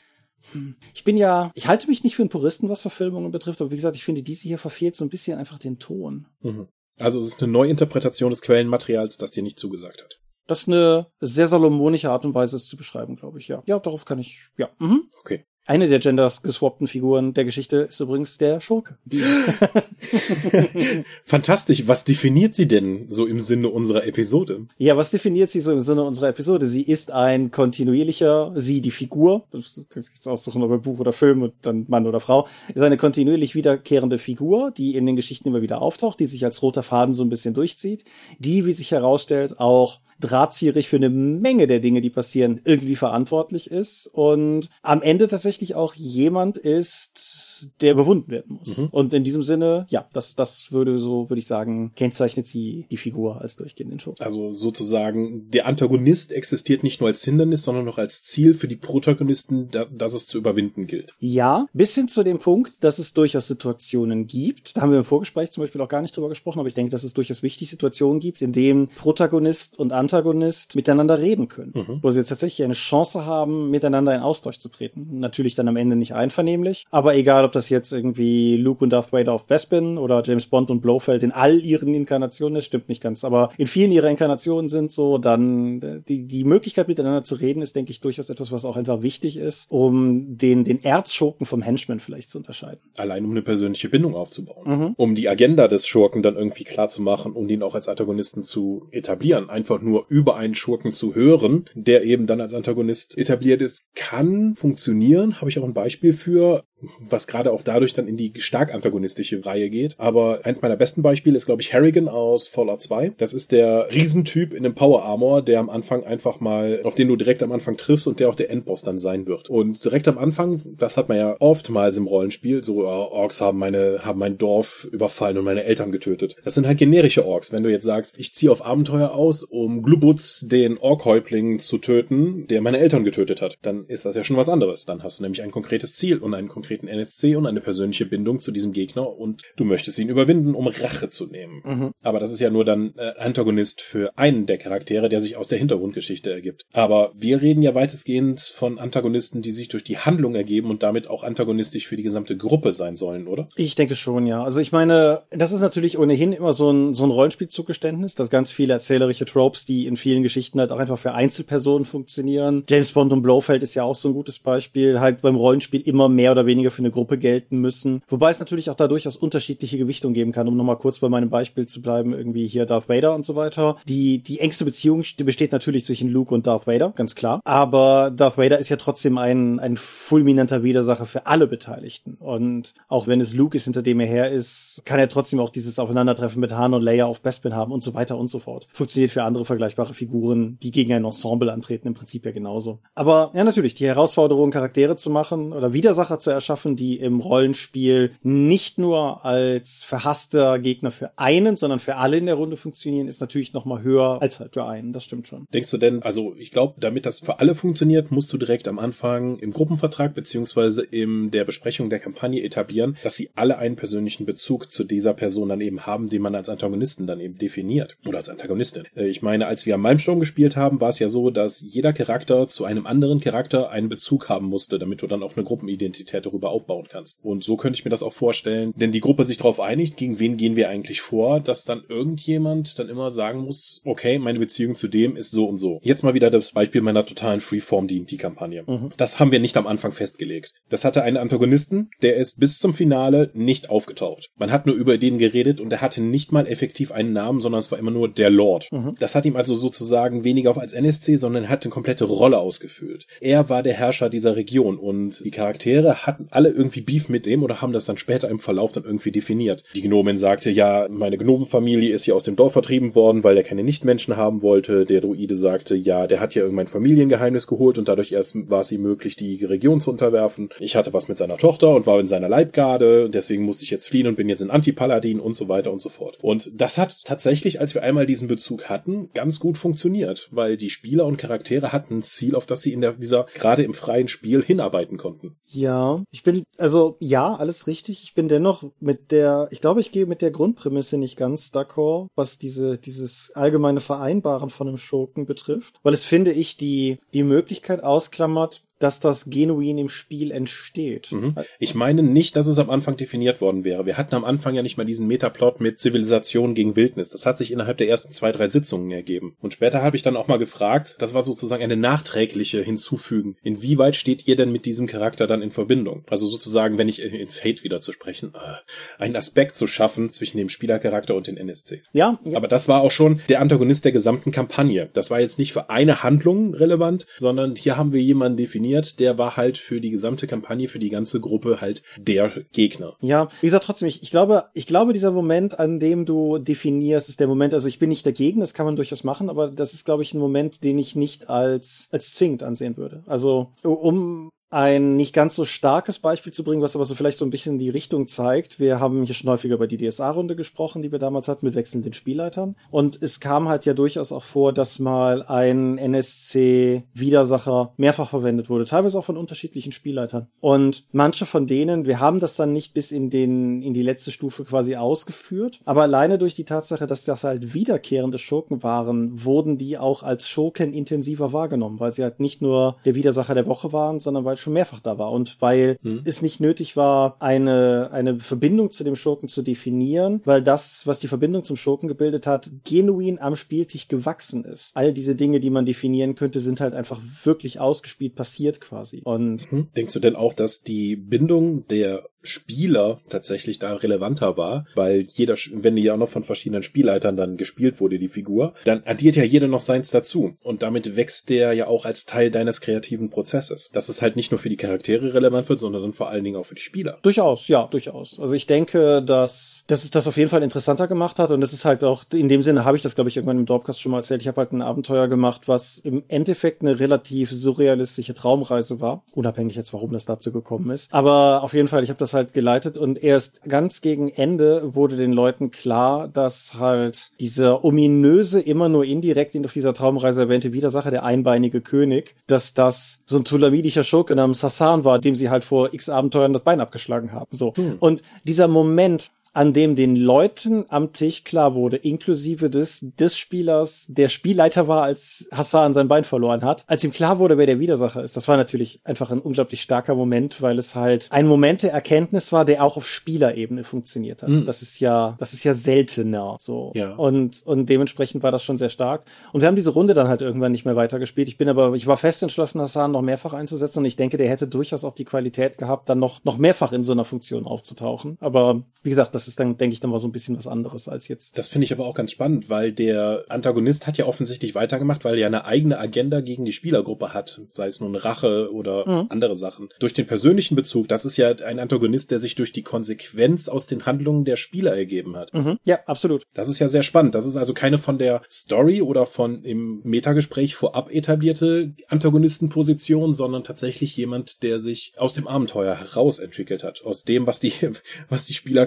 ich bin ja, ich halte mich nicht für einen Puristen, was Verfilmungen betrifft, aber wie gesagt, ich finde, diese hier verfehlt so ein bisschen einfach den Ton. Mhm. Also es ist eine Neuinterpretation des Quellenmaterials, das dir nicht zugesagt hat. Das ist eine sehr salomonische Art und Weise, es zu beschreiben, glaube ich, ja. Ja, darauf kann ich, ja. Mhm. Okay. Eine der genders geswappten Figuren der Geschichte ist übrigens der Schurke. (laughs) Fantastisch. Was definiert sie denn so im Sinne unserer Episode? Ja, was definiert sie so im Sinne unserer Episode? Sie ist ein kontinuierlicher, sie die Figur, das kannst du jetzt aussuchen, ob Buch oder Film und dann Mann oder Frau, ist eine kontinuierlich wiederkehrende Figur, die in den Geschichten immer wieder auftaucht, die sich als roter Faden so ein bisschen durchzieht, die, wie sich herausstellt, auch drahtzierig für eine Menge der Dinge, die passieren, irgendwie verantwortlich ist und am Ende tatsächlich auch jemand ist, der bewunden werden muss. Mhm. Und in diesem Sinne, ja, das, das würde so, würde ich sagen, kennzeichnet sie die Figur als durchgehenden Show. Also sozusagen, der Antagonist existiert nicht nur als Hindernis, sondern auch als Ziel für die Protagonisten, da, das es zu überwinden gilt. Ja, bis hin zu dem Punkt, dass es durchaus Situationen gibt, da haben wir im Vorgespräch zum Beispiel auch gar nicht drüber gesprochen, aber ich denke, dass es durchaus wichtig Situationen gibt, in denen Protagonist und Antagonist miteinander reden können, mhm. wo sie tatsächlich eine Chance haben, miteinander in Austausch zu treten. Natürlich dann am Ende nicht einvernehmlich, aber egal, ob das jetzt irgendwie Luke und Darth Vader auf Bespin oder James Bond und Blofeld in all ihren Inkarnationen ist, stimmt nicht ganz, aber in vielen ihrer Inkarnationen sind so, dann die, die Möglichkeit miteinander zu reden ist, denke ich, durchaus etwas, was auch einfach wichtig ist, um den, den Erzschurken vom Henchman vielleicht zu unterscheiden. Allein um eine persönliche Bindung aufzubauen. Mhm. Um die Agenda des Schurken dann irgendwie klar zu machen und ihn auch als Antagonisten zu etablieren. Einfach nur über einen Schurken zu hören, der eben dann als Antagonist etabliert ist, kann funktionieren. Habe ich auch ein Beispiel für was gerade auch dadurch dann in die stark antagonistische Reihe geht. Aber eins meiner besten Beispiele ist, glaube ich, Harrigan aus Fallout 2. Das ist der Riesentyp in einem Power Armor, der am Anfang einfach mal, auf den du direkt am Anfang triffst und der auch der Endboss dann sein wird. Und direkt am Anfang, das hat man ja oftmals im Rollenspiel, so uh, Orks haben meine, haben mein Dorf überfallen und meine Eltern getötet. Das sind halt generische Orks. Wenn du jetzt sagst, ich ziehe auf Abenteuer aus, um Glubutz, den Orkhäuptling zu töten, der meine Eltern getötet hat, dann ist das ja schon was anderes. Dann hast du nämlich ein konkretes Ziel und einen konkreten konkreten NSC und eine persönliche Bindung zu diesem Gegner und du möchtest ihn überwinden, um Rache zu nehmen. Mhm. Aber das ist ja nur dann äh, Antagonist für einen der Charaktere, der sich aus der Hintergrundgeschichte ergibt. Aber wir reden ja weitestgehend von Antagonisten, die sich durch die Handlung ergeben und damit auch antagonistisch für die gesamte Gruppe sein sollen, oder? Ich denke schon, ja. Also ich meine, das ist natürlich ohnehin immer so ein, so ein Rollenspielzugeständnis, dass ganz viele erzählerische Tropes, die in vielen Geschichten halt auch einfach für Einzelpersonen funktionieren. James Bond und Blofeld ist ja auch so ein gutes Beispiel, halt beim Rollenspiel immer mehr oder weniger für eine Gruppe gelten müssen. Wobei es natürlich auch da durchaus unterschiedliche Gewichtung geben kann, um nochmal kurz bei meinem Beispiel zu bleiben, irgendwie hier Darth Vader und so weiter. Die, die engste Beziehung besteht natürlich zwischen Luke und Darth Vader, ganz klar. Aber Darth Vader ist ja trotzdem ein, ein fulminanter Widersacher für alle Beteiligten. Und auch wenn es Luke ist, hinter dem er her ist, kann er trotzdem auch dieses Aufeinandertreffen mit Han und Leia auf Bespin haben und so weiter und so fort. Funktioniert für andere vergleichbare Figuren, die gegen ein Ensemble antreten, im Prinzip ja genauso. Aber ja, natürlich, die Herausforderung, Charaktere zu machen oder Widersacher zu erschaffen, die im Rollenspiel nicht nur als verhasster Gegner für einen, sondern für alle in der Runde funktionieren, ist natürlich noch mal höher als halt für einen. Das stimmt schon. Denkst du denn, also ich glaube, damit das für alle funktioniert, musst du direkt am Anfang im Gruppenvertrag beziehungsweise in der Besprechung der Kampagne etablieren, dass sie alle einen persönlichen Bezug zu dieser Person dann eben haben, den man als Antagonisten dann eben definiert oder als Antagonistin. Äh, ich meine, als wir am Malmsturm gespielt haben, war es ja so, dass jeder Charakter zu einem anderen Charakter einen Bezug haben musste, damit du dann auch eine Gruppenidentität darüber aufbauen kannst. Und so könnte ich mir das auch vorstellen, denn die Gruppe sich darauf einigt, gegen wen gehen wir eigentlich vor, dass dann irgendjemand dann immer sagen muss, okay, meine Beziehung zu dem ist so und so. Jetzt mal wieder das Beispiel meiner totalen Freeform D&D-Kampagne. Mhm. Das haben wir nicht am Anfang festgelegt. Das hatte einen Antagonisten, der ist bis zum Finale nicht aufgetaucht. Man hat nur über den geredet und er hatte nicht mal effektiv einen Namen, sondern es war immer nur der Lord. Mhm. Das hat ihm also sozusagen weniger als NSC, sondern er hat eine komplette Rolle ausgefüllt. Er war der Herrscher dieser Region und die Charaktere hatten alle irgendwie Beef mit dem oder haben das dann später im Verlauf dann irgendwie definiert. Die Gnomin sagte, ja, meine Gnomenfamilie ist hier aus dem Dorf vertrieben worden, weil er keine Nichtmenschen haben wollte. Der Druide sagte, ja, der hat ja irgendein Familiengeheimnis geholt und dadurch erst war es ihm möglich, die Region zu unterwerfen. Ich hatte was mit seiner Tochter und war in seiner Leibgarde, deswegen musste ich jetzt fliehen und bin jetzt ein Antipaladin und so weiter und so fort. Und das hat tatsächlich, als wir einmal diesen Bezug hatten, ganz gut funktioniert, weil die Spieler und Charaktere hatten ein Ziel, auf das sie in der, dieser, gerade im freien Spiel hinarbeiten konnten. Ja, ich bin, also ja, alles richtig. Ich bin dennoch mit der, ich glaube, ich gehe mit der Grundprämisse nicht ganz d'accord, was diese, dieses allgemeine Vereinbaren von einem Schurken betrifft, weil es finde ich die, die Möglichkeit ausklammert, dass das genuin im Spiel entsteht. Mhm. Ich meine nicht, dass es am Anfang definiert worden wäre. Wir hatten am Anfang ja nicht mal diesen Metaplot mit Zivilisation gegen Wildnis. Das hat sich innerhalb der ersten zwei, drei Sitzungen ergeben. Und später habe ich dann auch mal gefragt, das war sozusagen eine nachträgliche Hinzufügen. Inwieweit steht ihr denn mit diesem Charakter dann in Verbindung? Also sozusagen, wenn ich in Fate wieder zu sprechen, äh, einen Aspekt zu schaffen zwischen dem Spielercharakter und den NSCs. Ja, ja. Aber das war auch schon der Antagonist der gesamten Kampagne. Das war jetzt nicht für eine Handlung relevant, sondern hier haben wir jemanden definiert, definiert, der war halt für die gesamte Kampagne, für die ganze Gruppe halt der Gegner. Ja, wie gesagt, trotzdem, ich, ich glaube, ich glaube, dieser Moment, an dem du definierst, ist der Moment, also ich bin nicht dagegen, das kann man durchaus machen, aber das ist, glaube ich, ein Moment, den ich nicht als, als zwingend ansehen würde. Also, um ein nicht ganz so starkes Beispiel zu bringen, was aber so vielleicht so ein bisschen die Richtung zeigt. Wir haben hier schon häufiger über die DSA-Runde gesprochen, die wir damals hatten mit wechselnden Spielleitern. Und es kam halt ja durchaus auch vor, dass mal ein NSC-Widersacher mehrfach verwendet wurde, teilweise auch von unterschiedlichen Spielleitern. Und manche von denen, wir haben das dann nicht bis in den, in die letzte Stufe quasi ausgeführt, aber alleine durch die Tatsache, dass das halt wiederkehrende Schurken waren, wurden die auch als Schurken intensiver wahrgenommen, weil sie halt nicht nur der Widersacher der Woche waren, sondern weil schon mehrfach da war und weil hm. es nicht nötig war, eine, eine Verbindung zu dem Schurken zu definieren, weil das, was die Verbindung zum Schurken gebildet hat, genuin am Spieltisch gewachsen ist. All diese Dinge, die man definieren könnte, sind halt einfach wirklich ausgespielt passiert quasi. Und hm. denkst du denn auch, dass die Bindung der Spieler tatsächlich da relevanter war, weil jeder, wenn die ja auch noch von verschiedenen Spielleitern dann gespielt wurde, die Figur, dann addiert ja jeder noch seins dazu. Und damit wächst der ja auch als Teil deines kreativen Prozesses. Dass es halt nicht nur für die Charaktere relevant wird, sondern vor allen Dingen auch für die Spieler. Durchaus, ja, durchaus. Also ich denke, dass, dass es das auf jeden Fall interessanter gemacht hat und es ist halt auch, in dem Sinne habe ich das, glaube ich, irgendwann im Dropcast schon mal erzählt. Ich habe halt ein Abenteuer gemacht, was im Endeffekt eine relativ surrealistische Traumreise war. Unabhängig jetzt, warum das dazu gekommen ist. Aber auf jeden Fall, ich habe das halt geleitet und erst ganz gegen Ende wurde den Leuten klar, dass halt dieser ominöse, immer nur indirekt auf dieser Traumreise erwähnte Widersacher, der einbeinige König, dass das so ein tulamidischer Schurke namens Hassan war, dem sie halt vor x Abenteuern das Bein abgeschlagen haben. So. Hm. Und dieser Moment, an dem den Leuten am Tisch klar wurde, inklusive des, des Spielers, der Spielleiter war, als Hassan sein Bein verloren hat, als ihm klar wurde, wer der Widersacher ist. Das war natürlich einfach ein unglaublich starker Moment, weil es halt ein Moment der Erkenntnis war, der auch auf Spielerebene funktioniert hat. Mhm. Das ist ja, das ist ja seltener, so. Ja. Und, und dementsprechend war das schon sehr stark. Und wir haben diese Runde dann halt irgendwann nicht mehr weitergespielt. Ich bin aber, ich war fest entschlossen, Hassan noch mehrfach einzusetzen und ich denke, der hätte durchaus auch die Qualität gehabt, dann noch, noch mehrfach in so einer Funktion aufzutauchen. Aber wie gesagt, das ist dann, denke ich, dann mal so ein bisschen was anderes als jetzt. Das finde ich aber auch ganz spannend, weil der Antagonist hat ja offensichtlich weitergemacht, weil er ja eine eigene Agenda gegen die Spielergruppe hat, sei es nun Rache oder mhm. andere Sachen. Durch den persönlichen Bezug, das ist ja ein Antagonist, der sich durch die Konsequenz aus den Handlungen der Spieler ergeben hat. Mhm. Ja, absolut. Das ist ja sehr spannend. Das ist also keine von der Story oder von im Metagespräch vorab etablierte Antagonistenposition, sondern tatsächlich jemand, der sich aus dem Abenteuer heraus entwickelt hat, aus dem, was die, (laughs) was die Spieler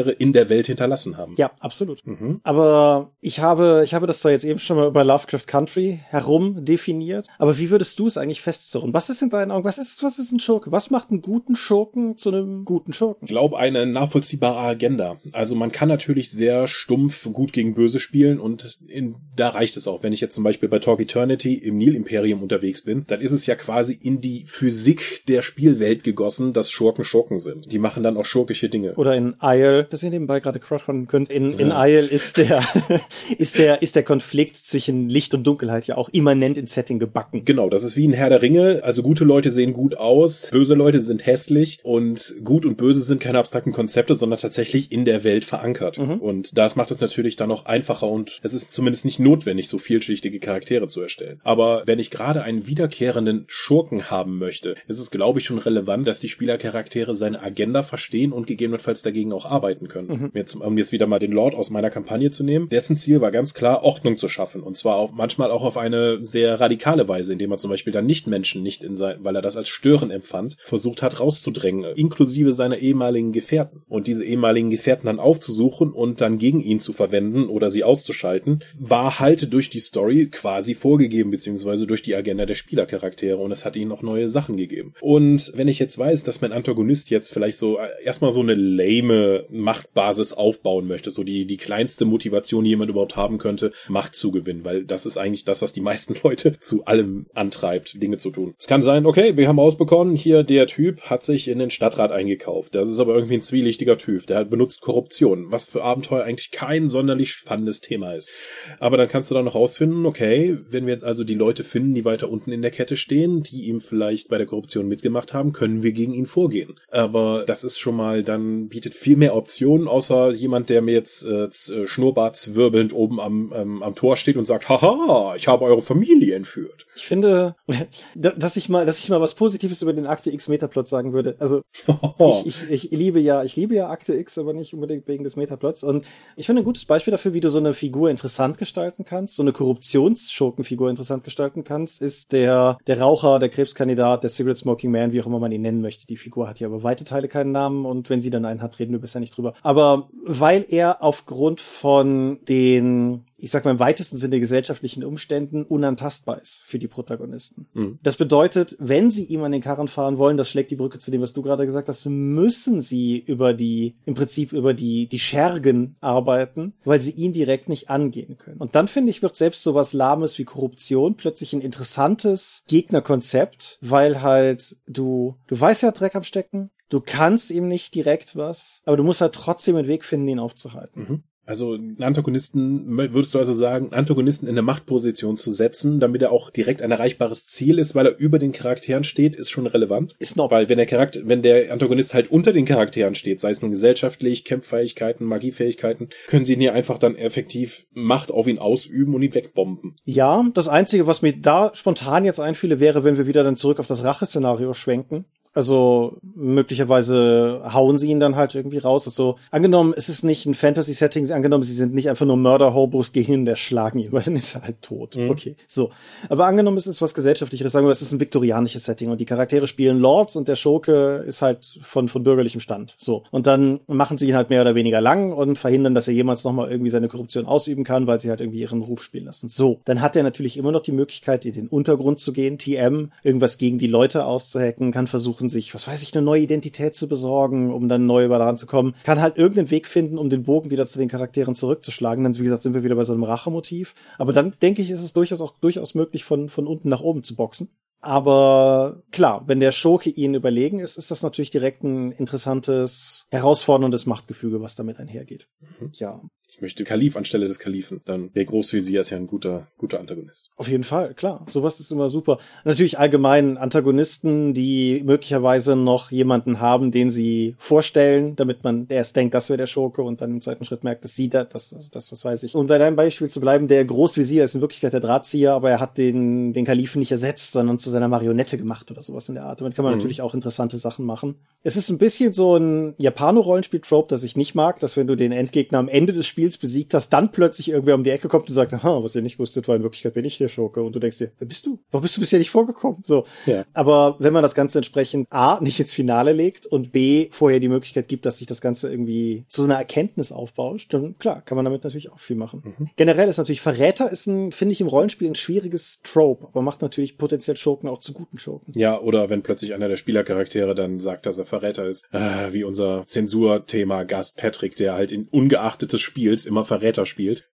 Charaktere in der Welt hinterlassen haben. Ja, absolut. Mhm. Aber ich habe, ich habe das zwar jetzt eben schon mal über Lovecraft Country herum definiert, aber wie würdest du es eigentlich festzurren? Was ist in deinen Augen, was ist, was ist ein Schurke? Was macht einen guten Schurken zu einem guten Schurken? Ich glaube, eine nachvollziehbare Agenda. Also man kann natürlich sehr stumpf gut gegen böse spielen und in, da reicht es auch. Wenn ich jetzt zum Beispiel bei Talk Eternity im Nil-Imperium unterwegs bin, dann ist es ja quasi in die Physik der Spielwelt gegossen, dass Schurken Schurken sind. Die machen dann auch schurkische Dinge. Oder in Isle, das ihr nebenbei gerade crowdfunden könnt, in, in ja. Isle ist der, (laughs) ist der, ist der Konflikt zwischen Licht und Dunkelheit ja auch immanent ins Setting gebacken. Genau, das ist wie ein Herr der Ringe. Also gute Leute sehen gut aus, böse Leute sind hässlich und gut und böse sind keine abstrakten Konzepte, sondern tatsächlich in der Welt verankert. Mhm. Und das macht es natürlich dann noch einfacher und es ist zumindest nicht notwendig, so vielschichtige Charaktere zu erstellen. Aber wenn ich gerade einen wiederkehrenden Schurken haben möchte, ist es, glaube ich, schon relevant, dass die Spielercharaktere seine Agenda verstehen und gegebenenfalls dagegen auch arbeiten können. Mhm. Jetzt, um jetzt wieder mal den Lord aus meiner Kampagne zu nehmen, dessen Ziel war ganz klar, Ordnung zu schaffen. Und zwar auch manchmal auch auf eine sehr radikale Weise, indem er zum Beispiel dann nicht Menschen nicht in sein, weil er das als Stören empfand, versucht hat rauszudrängen, inklusive seiner ehemaligen Gefährten. Und diese ehemaligen Gefährten dann aufzusuchen und dann gegen ihn zu verwenden oder sie auszuschalten, war halt durch die Story quasi vorgegeben, beziehungsweise durch die Agenda der Spielercharaktere. Und es hat ihnen auch neue Sachen gegeben. Und wenn ich jetzt weiß, dass mein Antagonist jetzt vielleicht so äh, erstmal so eine lame Machtbasis aufbauen möchte, so die, die kleinste Motivation, die jemand überhaupt haben könnte, Macht zu gewinnen, weil das ist eigentlich das, was die meisten (laughs) Leute zu allem antreibt, Dinge zu tun. Es kann sein, okay, wir haben ausbekommen, hier der Typ hat sich in den Stadtrat eingekauft. Das ist aber irgendwie ein zwielichtiger Typ, der benutzt Korruption, was für Abenteuer eigentlich kein sonderlich spannendes Thema ist. Aber dann kannst du dann noch rausfinden, okay, wenn wir jetzt also die Leute finden, die weiter unten in der Kette stehen, die ihm vielleicht bei der Korruption mitgemacht haben, können wir gegen ihn vorgehen. Aber das ist schon mal, dann bietet viel mehr Optionen, außer jemand, der mir jetzt äh, äh schnurrbartswirbelnd oben am, ähm, am Tor steht und sagt, haha, ich habe eure Familie entführt. Ich finde, (laughs) dass ich mal, dass ich mal was Positives über den Akte X Metaplot sagen würde. Also (laughs) ich, ich, ich liebe ja, ich liebe ja Akte X, aber nicht unbedingt wegen des Metaplots. Und ich finde ein gutes Beispiel dafür, wie du so eine Figur interessant gestalten kannst, so eine Korruptionsschurkenfigur interessant gestalten kannst, ist der der Raucher, der Krebskandidat, der Cigarette Smoking Man, wie auch immer man ihn nennen möchte. Die Figur hat ja aber weite Teile keinen Namen und wenn sie dann einen hat, reden wir bisher nicht drüber. Aber weil er aufgrund von den ich sag mal im weitesten Sinne gesellschaftlichen Umständen unantastbar ist für die Protagonisten. Mhm. Das bedeutet, wenn sie ihm an den Karren fahren wollen, das schlägt die Brücke zu dem, was du gerade gesagt hast, müssen sie über die, im Prinzip über die, die Schergen arbeiten, weil sie ihn direkt nicht angehen können. Und dann finde ich, wird selbst sowas Lahmes wie Korruption plötzlich ein interessantes Gegnerkonzept, weil halt du, du weißt ja Dreck am Stecken, Du kannst ihm nicht direkt was, aber du musst halt trotzdem einen Weg finden, ihn aufzuhalten. Mhm. Also einen Antagonisten, würdest du also sagen, einen Antagonisten in eine Machtposition zu setzen, damit er auch direkt ein erreichbares Ziel ist, weil er über den Charakteren steht, ist schon relevant. Ist noch. Weil wenn der Charakter, wenn der Antagonist halt unter den Charakteren steht, sei es nun gesellschaftlich, Kämpffähigkeiten, Magiefähigkeiten, können sie ihn ja einfach dann effektiv Macht auf ihn ausüben und ihn wegbomben. Ja, das Einzige, was mir da spontan jetzt einfühle, wäre, wenn wir wieder dann zurück auf das Racheszenario schwenken Also möglicherweise hauen sie ihn dann halt irgendwie raus. Also angenommen, es ist nicht ein Fantasy-Setting, angenommen, sie sind nicht einfach nur Mörder-Hobos, gehen hin, der schlagen ihn, (laughs) weil dann ist er halt tot. Mhm. Okay, so. Aber angenommen, es ist was gesellschaftliches, sagen wir, es ist ein viktorianisches Setting und die Charaktere spielen Lords und der Schurke ist halt von, von bürgerlichem Stand. So. Und dann machen sie ihn halt mehr oder weniger lang und verhindern, dass er jemals nochmal irgendwie seine Korruption ausüben kann, weil sie halt irgendwie ihren Ruf spielen lassen. So. Dann hat er natürlich immer noch die Möglichkeit, in den Untergrund zu gehen, TM, irgendwas gegen die Leute auszuhacken, kann versuchen, sich, was weiß ich, eine neue Identität zu besorgen, um dann neu daran zu kommen, kann halt irgendeinen Weg finden, um den Bogen wieder zu den Charakteren zurückzuschlagen. Dann, wie gesagt, sind wir wieder bei so einem Rachemotiv. Aber dann denke ich, ist es durchaus auch durchaus möglich, von, von unten nach oben zu boxen. Aber klar, wenn der Schurke ihnen überlegen ist, ist das natürlich direkt ein interessantes, herausforderndes Machtgefüge, was damit einhergeht. Mhm. Ja möchte Kalif anstelle des Kalifen. Dann der Großvisier ist ja ein guter, guter Antagonist. Auf jeden Fall, klar. Sowas ist immer super. Natürlich allgemein Antagonisten, die möglicherweise noch jemanden haben, den sie vorstellen, damit man erst denkt, das wäre der Schurke und dann im zweiten Schritt merkt, dass sie da, das, das, das, was weiß ich. Um bei deinem Beispiel zu bleiben, der Großvisier ist in Wirklichkeit der Drahtzieher, aber er hat den, den Kalifen nicht ersetzt, sondern zu seiner Marionette gemacht oder sowas in der Art. Damit kann man mhm. natürlich auch interessante Sachen machen. Es ist ein bisschen so ein Japano-Rollenspiel-Trope, das ich nicht mag, dass wenn du den Endgegner am Ende des Spiels besiegt hast, dann plötzlich irgendwer um die Ecke kommt und sagt, aha, was ihr nicht wusstet, war in Wirklichkeit bin ich der Schurke. Und du denkst dir, wer bist du? Warum bist du bisher nicht vorgekommen? So. Ja. Aber wenn man das Ganze entsprechend A, nicht ins Finale legt und B, vorher die Möglichkeit gibt, dass sich das Ganze irgendwie zu einer Erkenntnis aufbauscht, dann klar, kann man damit natürlich auch viel machen. Mhm. Generell ist natürlich Verräter ist ein, finde ich im Rollenspiel ein schwieriges Trope, aber macht natürlich potenziell Schurken auch zu guten Schurken. Ja, oder wenn plötzlich einer der Spielercharaktere dann sagt, dass er Verräter ist, äh, wie unser Zensurthema Gast Patrick, der halt in ungeachtet des Spiels immer Verräter spielt.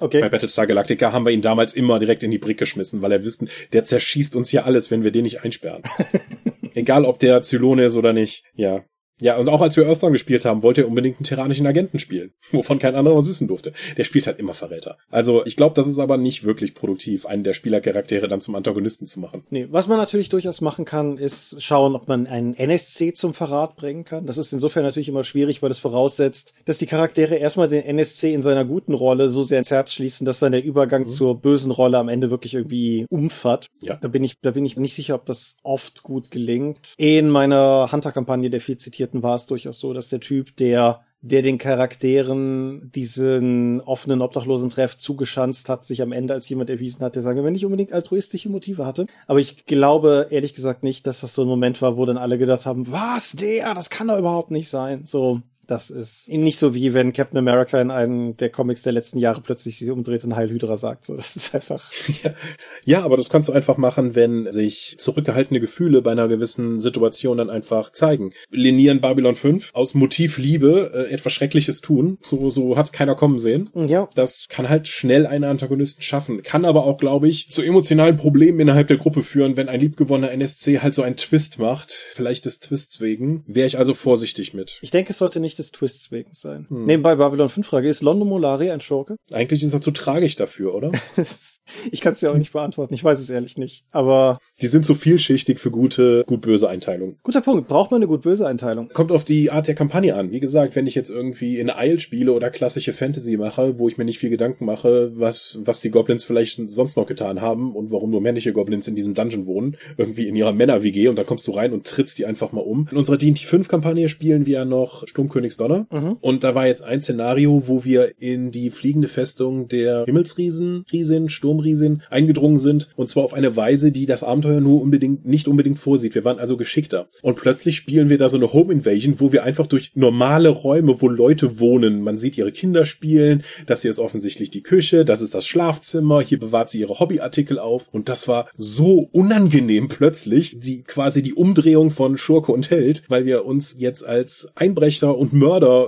Okay. Bei Battlestar Galactica haben wir ihn damals immer direkt in die Brick geschmissen, weil er wüssten, der zerschießt uns hier alles, wenn wir den nicht einsperren. (laughs) Egal, ob der Zylone ist oder nicht. Ja. Ja, und auch als wir Earthdawn gespielt haben, wollte er unbedingt einen tyrannischen Agenten spielen, (laughs) wovon kein anderer was wissen durfte. Der spielt halt immer Verräter. Also ich glaube, das ist aber nicht wirklich produktiv, einen der Spielercharaktere dann zum Antagonisten zu machen. Nee, was man natürlich durchaus machen kann, ist schauen, ob man einen NSC zum Verrat bringen kann. Das ist insofern natürlich immer schwierig, weil das voraussetzt, dass die Charaktere erstmal den NSC in seiner guten Rolle so sehr ins Herz schließen, dass dann der Übergang mhm. zur bösen Rolle am Ende wirklich irgendwie umfahrt. Ja. Da bin ich, da bin ich nicht sicher, ob das oft gut gelingt. In meiner Hunter-Kampagne der viel zitierten vierten war es durchaus so, dass der Typ, der der den Charakteren diesen offenen obdachlosen Treff zugeschanzt hat, sich am Ende als jemand erwiesen hat, der sagen wir nicht unbedingt altruistische Motive hatte. Aber ich glaube ehrlich gesagt nicht, dass das so ein Moment war, wo dann alle gedacht haben, was, der, das kann doch überhaupt nicht sein. So, das ist nicht so wie wenn Captain America in einem der Comics der letzten Jahre plötzlich sich umdreht und Heil Hydra sagt. So, das ist einfach. Ja. ja, aber das kannst du einfach machen, wenn sich zurückgehaltene Gefühle bei einer gewissen Situation dann einfach zeigen. Linieren Babylon 5 aus Motiv Liebe äh, etwas Schreckliches tun. So, so hat keiner kommen sehen. Ja. Das kann halt schnell einen Antagonisten schaffen. Kann aber auch, glaube ich, zu emotionalen Problemen innerhalb der Gruppe führen, wenn ein liebgewonnener NSC halt so einen Twist macht. Vielleicht des Twists wegen. Wäre ich also vorsichtig mit. Ich denke, es sollte nicht des Twists wegen sein. Hm. Nebenbei Babylon 5 Frage, ist Londo Molari ein Schurke? Eigentlich ist er zu tragisch dafür, oder? (laughs) ich kann es ja auch nicht beantworten, ich weiß es ehrlich nicht. Aber. Die sind so vielschichtig für gute, gut-böse Einteilung. Guter Punkt. Braucht man eine gut-böse Einteilung? Kommt auf die Art der Kampagne an. Wie gesagt, wenn ich jetzt irgendwie in Eil spiele oder klassische Fantasy mache, wo ich mir nicht viel Gedanken mache, was, was die Goblins vielleicht sonst noch getan haben und warum nur männliche Goblins in diesem Dungeon wohnen, irgendwie in ihrer Männer-WG und dann kommst du rein und trittst die einfach mal um. In unserer D&T 5 Kampagne spielen wir ja noch Sturmkönig Königs Donner. Mhm. Und da war jetzt ein Szenario, wo wir in die fliegende Festung der Himmelsriesen, Riesin, Sturmriesin eingedrungen sind. Und zwar auf eine Weise, die das Abenteuer nur unbedingt, nicht unbedingt vorsieht. Wir waren also geschickter. Und plötzlich spielen wir da so eine Home Invasion, wo wir einfach durch normale Räume, wo Leute wohnen, man sieht ihre Kinder spielen, das hier ist offensichtlich die Küche, das ist das Schlafzimmer, hier bewahrt sie ihre Hobbyartikel auf. Und das war so unangenehm plötzlich, die quasi die Umdrehung von Schurke und Held, weil wir uns jetzt als Einbrecher und Mörder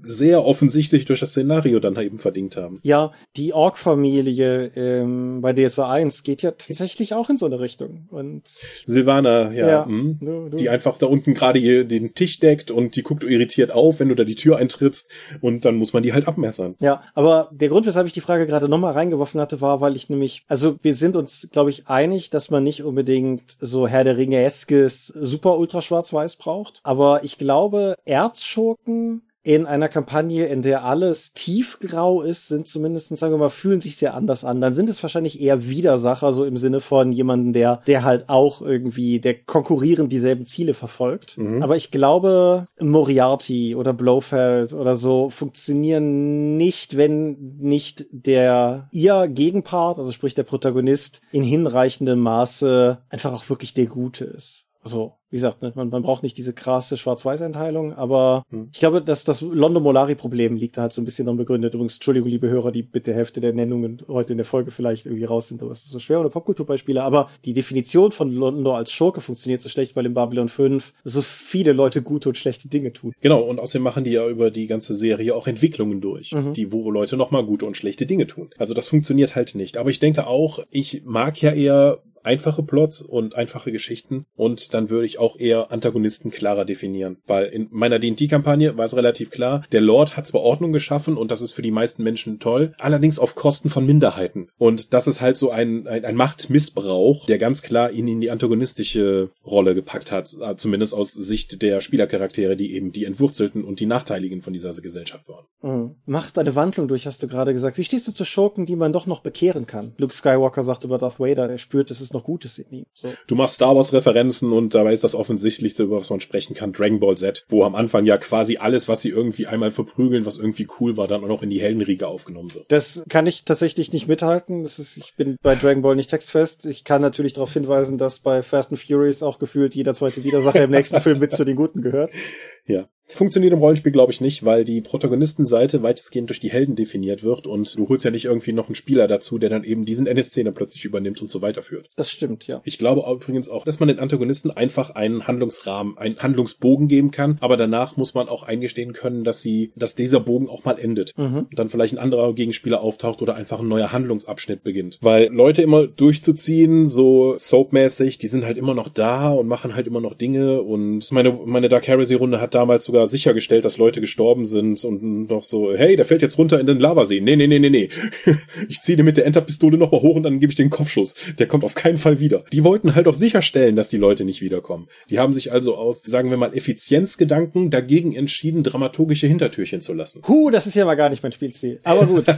sehr offensichtlich durch das Szenario dann eben verdient haben. Ja, die Ork-Familie ähm, bei DSA 1 geht ja tatsächlich auch in so eine Richtung. Und Silvana, ja, ja mh, du, du. die einfach da unten gerade den Tisch deckt und die guckt irritiert auf, wenn du da die Tür eintrittst und dann muss man die halt abmessern. Ja, aber der Grund, weshalb ich die Frage gerade nochmal reingeworfen hatte, war, weil ich nämlich, also wir sind uns, glaube ich, einig, dass man nicht unbedingt so Herr der Ringe-eskes super ultra schwarz-weiß braucht, aber ich glaube, Erzschurken in einer Kampagne, in der alles tiefgrau ist, sind zumindest, sagen wir mal, fühlen sich sehr anders an. Dann sind es wahrscheinlich eher Widersacher, so im Sinne von jemanden, der, der halt auch irgendwie, der konkurrierend dieselben Ziele verfolgt. Mhm. Aber ich glaube, Moriarty oder Blofeld oder so funktionieren nicht, wenn nicht der ihr Gegenpart, also sprich der Protagonist, in hinreichendem Maße einfach auch wirklich der Gute ist. Also wie gesagt, ne, man, man braucht nicht diese krasse Schwarz-Weiß-Einteilung, aber hm. ich glaube, dass das Londo-Molari-Problem liegt da halt so ein bisschen noch begründet. Übrigens, Entschuldigung, liebe Hörer, die mit der Hälfte der Nennungen heute in der Folge vielleicht irgendwie raus sind, aber es ist so schwer oder Popkulturbeispiele. Aber die Definition von Londo als Schurke funktioniert so schlecht, weil in Babylon 5 so viele Leute gute und schlechte Dinge tun. Genau, und außerdem machen die ja über die ganze Serie auch Entwicklungen durch, mhm. die wo Leute nochmal gute und schlechte Dinge tun. Also das funktioniert halt nicht. Aber ich denke auch, ich mag ja eher einfache Plots und einfache Geschichten und dann würde ich auch eher Antagonisten klarer definieren. Weil in meiner D&D-Kampagne war es relativ klar, der Lord hat zwar Ordnung geschaffen und das ist für die meisten Menschen toll, allerdings auf Kosten von Minderheiten. Und das ist halt so ein, ein, ein Machtmissbrauch, der ganz klar ihn in die antagonistische Rolle gepackt hat, äh, zumindest aus Sicht der Spielercharaktere, die eben die Entwurzelten und die Nachteiligen von dieser Gesellschaft waren. Mhm. Macht eine Wandlung durch, hast du gerade gesagt. Wie stehst du zu Schurken, die man doch noch bekehren kann? Luke Skywalker sagt über Darth Vader, er spürt, es ist noch Gutes in ihm. So. Du machst Star Wars Referenzen und dabei ist das offensichtlichste, über was man sprechen kann, Dragon Ball Z, wo am Anfang ja quasi alles, was sie irgendwie einmal verprügeln, was irgendwie cool war, dann auch noch in die Heldenriege aufgenommen wird. Das kann ich tatsächlich nicht mithalten. Das ist, ich bin bei Dragon Ball nicht textfest. Ich kann natürlich darauf hinweisen, dass bei Fast and Furious auch gefühlt jeder zweite Widersacher im nächsten Film mit zu den Guten gehört. (laughs) Ja. Funktioniert im Rollenspiel, glaube ich, nicht, weil die Protagonistenseite weitestgehend durch die Helden definiert wird und du holst ja nicht irgendwie noch einen Spieler dazu, der dann eben diesen Ende-Szene plötzlich übernimmt und so weiterführt. Das stimmt, ja. Ich glaube übrigens auch, dass man den Antagonisten einfach einen Handlungsrahmen, einen Handlungsbogen geben kann, aber danach muss man auch eingestehen können, dass sie, dass dieser Bogen auch mal endet. Mhm. Und dann vielleicht ein anderer Gegenspieler auftaucht oder einfach ein neuer Handlungsabschnitt beginnt. Weil Leute immer durchzuziehen, so soapmäßig, die sind halt immer noch da und machen halt immer noch Dinge und meine, meine Dark Heresy-Runde hat damals sogar sichergestellt, dass Leute gestorben sind und noch so, hey, der fällt jetzt runter in den Lavasee. Nee, nee, nee, nee, nee. (laughs) ich ziehe den mit der Enterpistole nochmal hoch und dann gebe ich den Kopfschuss. Der kommt auf keinen Fall wieder. Die wollten halt auch sicherstellen, dass die Leute nicht wiederkommen. Die haben sich also aus, sagen wir mal, Effizienzgedanken dagegen entschieden, dramaturgische Hintertürchen zu lassen. Huh, das ist ja mal gar nicht mein Spielziel. Aber gut. (laughs)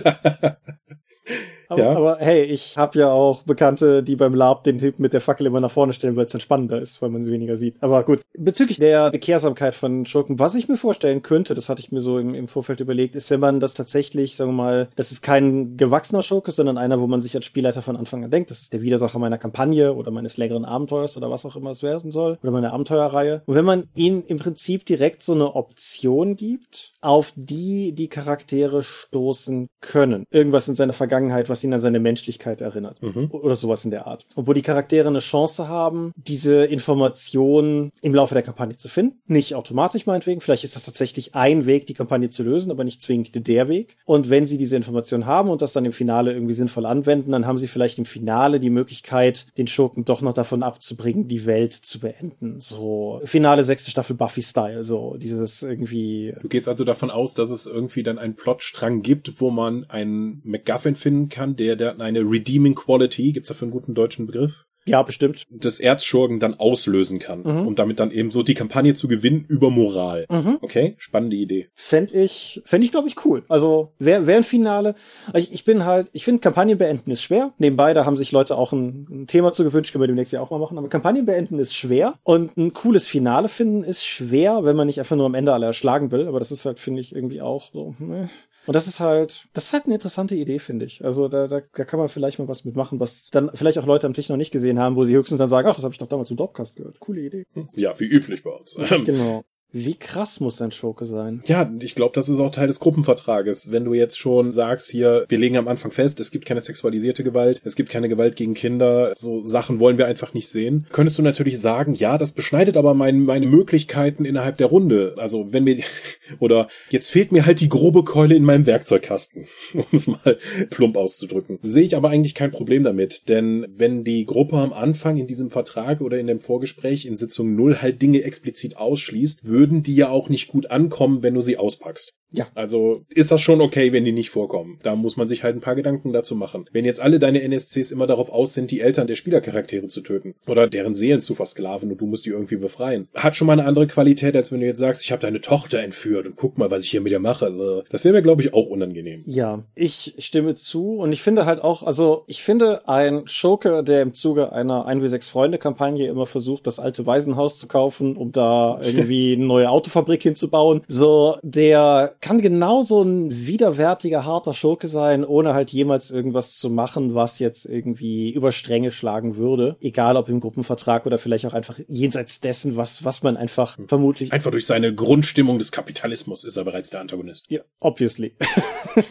Aber, ja. aber hey, ich habe ja auch Bekannte, die beim Lab den Typ mit der Fackel immer nach vorne stellen, weil es dann spannender ist, weil man sie weniger sieht. Aber gut, bezüglich der Bekehrsamkeit von Schurken, was ich mir vorstellen könnte, das hatte ich mir so im, im Vorfeld überlegt, ist, wenn man das tatsächlich, sagen wir mal, das ist kein gewachsener Schurke, sondern einer, wo man sich als Spielleiter von Anfang an denkt, das ist der Widersacher meiner Kampagne oder meines längeren Abenteuers oder was auch immer es werden soll, oder meiner Abenteuerreihe. Und wenn man ihnen im Prinzip direkt so eine Option gibt, auf die die Charaktere stoßen können. Irgendwas in seiner Vergangenheit, was ihn an seine Menschlichkeit erinnert. Mhm. Oder sowas in der Art. Und wo die Charaktere eine Chance haben, diese Informationen im Laufe der Kampagne zu finden. Nicht automatisch meinetwegen. Vielleicht ist das tatsächlich ein Weg, die Kampagne zu lösen, aber nicht zwingend der Weg. Und wenn sie diese Informationen haben und das dann im Finale irgendwie sinnvoll anwenden, dann haben sie vielleicht im Finale die Möglichkeit, den Schurken doch noch davon abzubringen, die Welt zu beenden. So Finale sechste Staffel Buffy-Style. So dieses irgendwie. Du gehst also davon aus, dass es irgendwie dann einen Plotstrang gibt, wo man einen MacGuffin finden kann, der, der eine Redeeming Quality, gibt's dafür einen guten deutschen Begriff? Ja, bestimmt. Des Erzschurgen dann auslösen kann, mhm. um damit dann eben so die Kampagne zu gewinnen über Moral. Mhm. Okay, spannende Idee. Fände ich, fände ich, glaube ich, cool. Also wäre wär ein Finale. Ich, ich bin halt, ich finde Kampagnen beenden ist schwer. Nebenbei, da haben sich Leute auch ein, ein Thema zu gewünscht, können wir demnächst ja auch mal machen. Aber Kampagnen beenden ist schwer und ein cooles Finale finden ist schwer, wenn man nicht einfach nur am Ende alle erschlagen will. Aber das ist halt, finde ich, irgendwie auch so. Ne? Und das ist halt, das ist halt eine interessante Idee, finde ich. Also da, da, da kann man vielleicht mal was mitmachen, was dann vielleicht auch Leute am Tisch noch nicht gesehen haben, wo sie höchstens dann sagen, ach, das habe ich doch damals im Dropcast gehört. Coole Idee. Ja, wie üblich bei uns. genau. Wie krass muss ein Schurke sein? Ja, ich glaube, das ist auch Teil des Gruppenvertrages. Wenn du jetzt schon sagst, hier, wir legen am Anfang fest, es gibt keine sexualisierte Gewalt, es gibt keine Gewalt gegen Kinder, so Sachen wollen wir einfach nicht sehen, könntest du natürlich sagen, ja, das beschneidet aber mein, meine Möglichkeiten innerhalb der Runde. Also wenn mir, (laughs) oder jetzt fehlt mir halt die grobe Keule in meinem Werkzeugkasten, (laughs) um es mal plump auszudrücken. Sehe ich aber eigentlich kein Problem damit, denn wenn die Gruppe am Anfang in diesem Vertrag oder in dem Vorgespräch in Sitzung null halt Dinge explizit ausschließt, würde würden die ja auch nicht gut ankommen, wenn du sie auspackst. Ja. Also ist das schon okay, wenn die nicht vorkommen. Da muss man sich halt ein paar Gedanken dazu machen. Wenn jetzt alle deine NSCs immer darauf aus sind, die Eltern der Spielercharaktere zu töten oder deren Seelen zu versklaven und du musst die irgendwie befreien, hat schon mal eine andere Qualität, als wenn du jetzt sagst, ich habe deine Tochter entführt und guck mal, was ich hier mit ihr mache. Das wäre mir, glaube ich, auch unangenehm. Ja, ich stimme zu und ich finde halt auch, also ich finde ein Schurke, der im Zuge einer 1w6 Freunde Kampagne immer versucht, das alte Waisenhaus zu kaufen, um da (laughs) irgendwie eine neue Autofabrik hinzubauen, so der kann genauso ein widerwärtiger, harter Schurke sein, ohne halt jemals irgendwas zu machen, was jetzt irgendwie über Stränge schlagen würde. Egal ob im Gruppenvertrag oder vielleicht auch einfach jenseits dessen, was, was man einfach hm. vermutlich. Einfach durch seine Grundstimmung des Kapitalismus ist er bereits der Antagonist. Ja, obviously.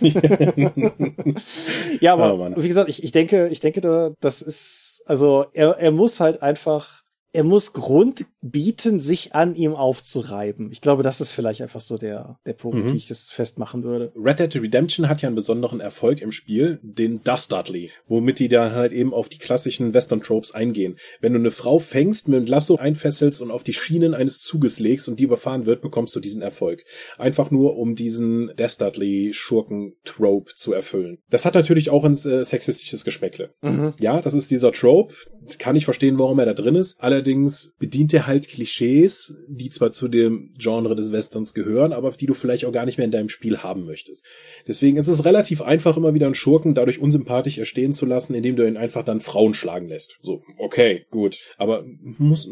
(laughs) ja, aber oh, wie gesagt, ich, ich denke, ich denke, da, das ist, also er, er muss halt einfach er muss Grund bieten, sich an ihm aufzureiben. Ich glaube, das ist vielleicht einfach so der, der Punkt, mhm. wie ich das festmachen würde. Red Dead Redemption hat ja einen besonderen Erfolg im Spiel, den Dastardly, womit die da halt eben auf die klassischen Western-Tropes eingehen. Wenn du eine Frau fängst, mit einem Lasso einfesselst und auf die Schienen eines Zuges legst und die überfahren wird, bekommst du diesen Erfolg. Einfach nur, um diesen Dastardly-Schurken-Trope zu erfüllen. Das hat natürlich auch ein äh, sexistisches Geschmäckle. Mhm. Ja, das ist dieser Trope. Kann ich verstehen, warum er da drin ist. Allerdings Allerdings bedient er halt Klischees, die zwar zu dem Genre des Westerns gehören, aber die du vielleicht auch gar nicht mehr in deinem Spiel haben möchtest. Deswegen ist es relativ einfach, immer wieder einen Schurken dadurch unsympathisch erstehen zu lassen, indem du ihn einfach dann Frauen schlagen lässt. So, okay, gut. Aber muss,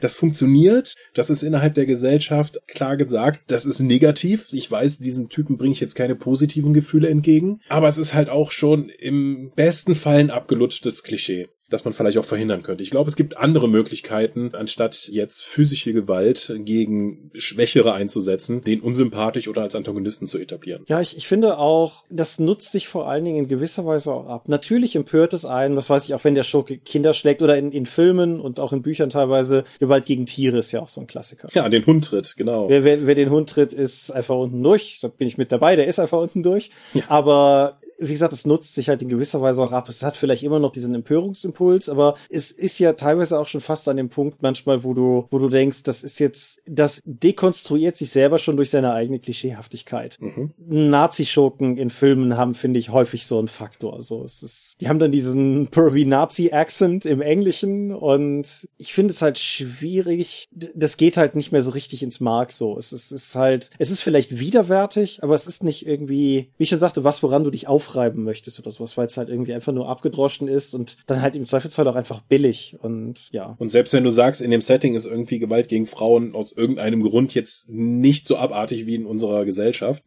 das funktioniert, das ist innerhalb der Gesellschaft klar gesagt, das ist negativ. Ich weiß, diesen Typen bringe ich jetzt keine positiven Gefühle entgegen, aber es ist halt auch schon im besten Fall ein abgelutschtes Klischee das man vielleicht auch verhindern könnte. Ich glaube, es gibt andere Möglichkeiten, anstatt jetzt physische Gewalt gegen Schwächere einzusetzen, den unsympathisch oder als Antagonisten zu etablieren. Ja, ich, ich finde auch, das nutzt sich vor allen Dingen in gewisser Weise auch ab. Natürlich empört es einen, was weiß ich, auch wenn der Schurke Kinder schlägt oder in, in Filmen und auch in Büchern teilweise, Gewalt gegen Tiere ist ja auch so ein Klassiker. Ja, den Hund tritt, genau. Wer, wer, wer den Hund tritt, ist einfach unten durch. Da bin ich mit dabei, der ist einfach unten durch. Ja. Aber wie gesagt, es nutzt sich halt in gewisser Weise auch ab. Es hat vielleicht immer noch diesen Empörungsimpuls, aber es ist ja teilweise auch schon fast an dem Punkt manchmal, wo du, wo du denkst, das ist jetzt, das dekonstruiert sich selber schon durch seine eigene Klischeehaftigkeit. Mhm. Nazi-Schurken in Filmen haben, finde ich, häufig so einen Faktor. Also es ist, die haben dann diesen pervy Nazi-Accent im Englischen und ich finde es halt schwierig. Das geht halt nicht mehr so richtig ins Mark so. Es ist, es ist halt, es ist vielleicht widerwärtig, aber es ist nicht irgendwie, wie ich schon sagte, was, woran du dich auf aufreiben möchtest oder sowas, weil es halt irgendwie einfach nur abgedroschen ist und dann halt im Zweifelsfall auch einfach billig und ja. Und selbst wenn du sagst, in dem Setting ist irgendwie Gewalt gegen Frauen aus irgendeinem Grund jetzt nicht so abartig wie in unserer Gesellschaft,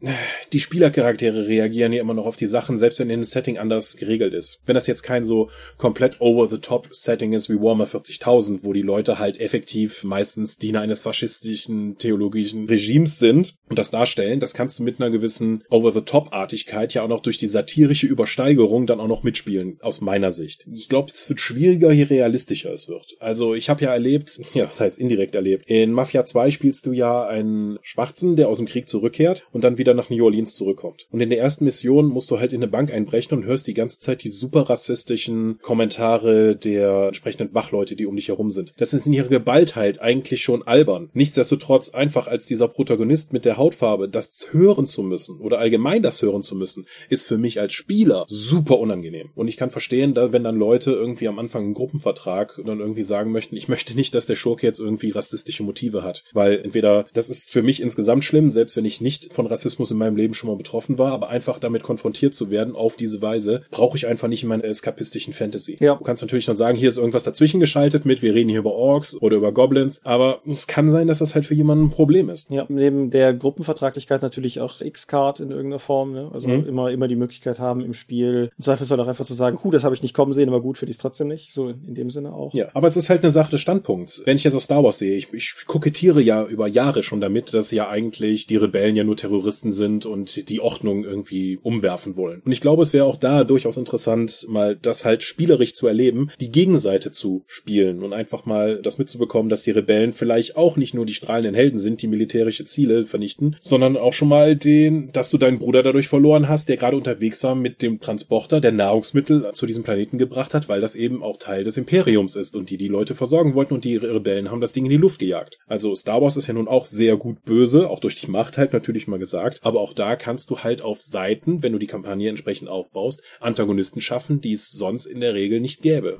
die Spielercharaktere reagieren ja immer noch auf die Sachen, selbst wenn in dem Setting anders geregelt ist. Wenn das jetzt kein so komplett over-the-top Setting ist wie Warhammer 40.000, wo die Leute halt effektiv meistens Diener eines faschistischen theologischen Regimes sind und das darstellen, das kannst du mit einer gewissen over-the-top-Artigkeit ja auch noch durch die satirische Übersteigerung dann auch noch mitspielen, aus meiner Sicht. Ich glaube, es wird schwieriger, je realistischer es wird. Also ich habe ja erlebt, (laughs) ja, das heißt indirekt erlebt, in Mafia 2 spielst du ja einen Schwarzen, der aus dem Krieg zurückkehrt und dann wieder nach New Orleans zurückkommt. Und in der ersten Mission musst du halt in eine Bank einbrechen und hörst die ganze Zeit die super rassistischen Kommentare der entsprechenden Wachleute, die um dich herum sind. Das ist in ihrer Gewalt halt eigentlich schon albern. Nichtsdestotrotz einfach als dieser Protagonist mit der Hautfarbe, das hören zu müssen oder allgemein das hören zu müssen, ist für mich mich als Spieler super unangenehm. Und ich kann verstehen, da, wenn dann Leute irgendwie am Anfang einen Gruppenvertrag dann irgendwie sagen möchten, ich möchte nicht, dass der Schurke jetzt irgendwie rassistische Motive hat. Weil entweder, das ist für mich insgesamt schlimm, selbst wenn ich nicht von Rassismus in meinem Leben schon mal betroffen war, aber einfach damit konfrontiert zu werden auf diese Weise, brauche ich einfach nicht in meiner eskapistischen Fantasy. Ja. Du kannst natürlich noch sagen, hier ist irgendwas dazwischen geschaltet mit, wir reden hier über Orks oder über Goblins, aber es kann sein, dass das halt für jemanden ein Problem ist. Ja, neben der Gruppenvertraglichkeit natürlich auch X-Card in irgendeiner Form, ne? Also mhm. immer, immer die Möglichkeit Möglichkeit haben im Spiel, im Zweifelsfall auch einfach zu sagen, hu, das habe ich nicht kommen sehen, aber gut, finde ich es trotzdem nicht. So in dem Sinne auch. Ja, aber es ist halt eine Sache des Standpunkts. Wenn ich jetzt aus Star Wars sehe, ich, ich kokettiere ja über Jahre schon damit, dass ja eigentlich die Rebellen ja nur Terroristen sind und die Ordnung irgendwie umwerfen wollen. Und ich glaube, es wäre auch da durchaus interessant, mal das halt spielerisch zu erleben, die Gegenseite zu spielen und einfach mal das mitzubekommen, dass die Rebellen vielleicht auch nicht nur die strahlenden Helden sind, die militärische Ziele vernichten, sondern auch schon mal den, dass du deinen Bruder dadurch verloren hast, der gerade unterwegs extra mit dem Transporter der Nahrungsmittel zu diesem Planeten gebracht hat, weil das eben auch Teil des Imperiums ist und die die Leute versorgen wollten und die Rebellen haben das Ding in die Luft gejagt. Also Star Wars ist ja nun auch sehr gut böse, auch durch die Macht halt natürlich mal gesagt, aber auch da kannst du halt auf Seiten, wenn du die Kampagne entsprechend aufbaust, Antagonisten schaffen, die es sonst in der Regel nicht gäbe.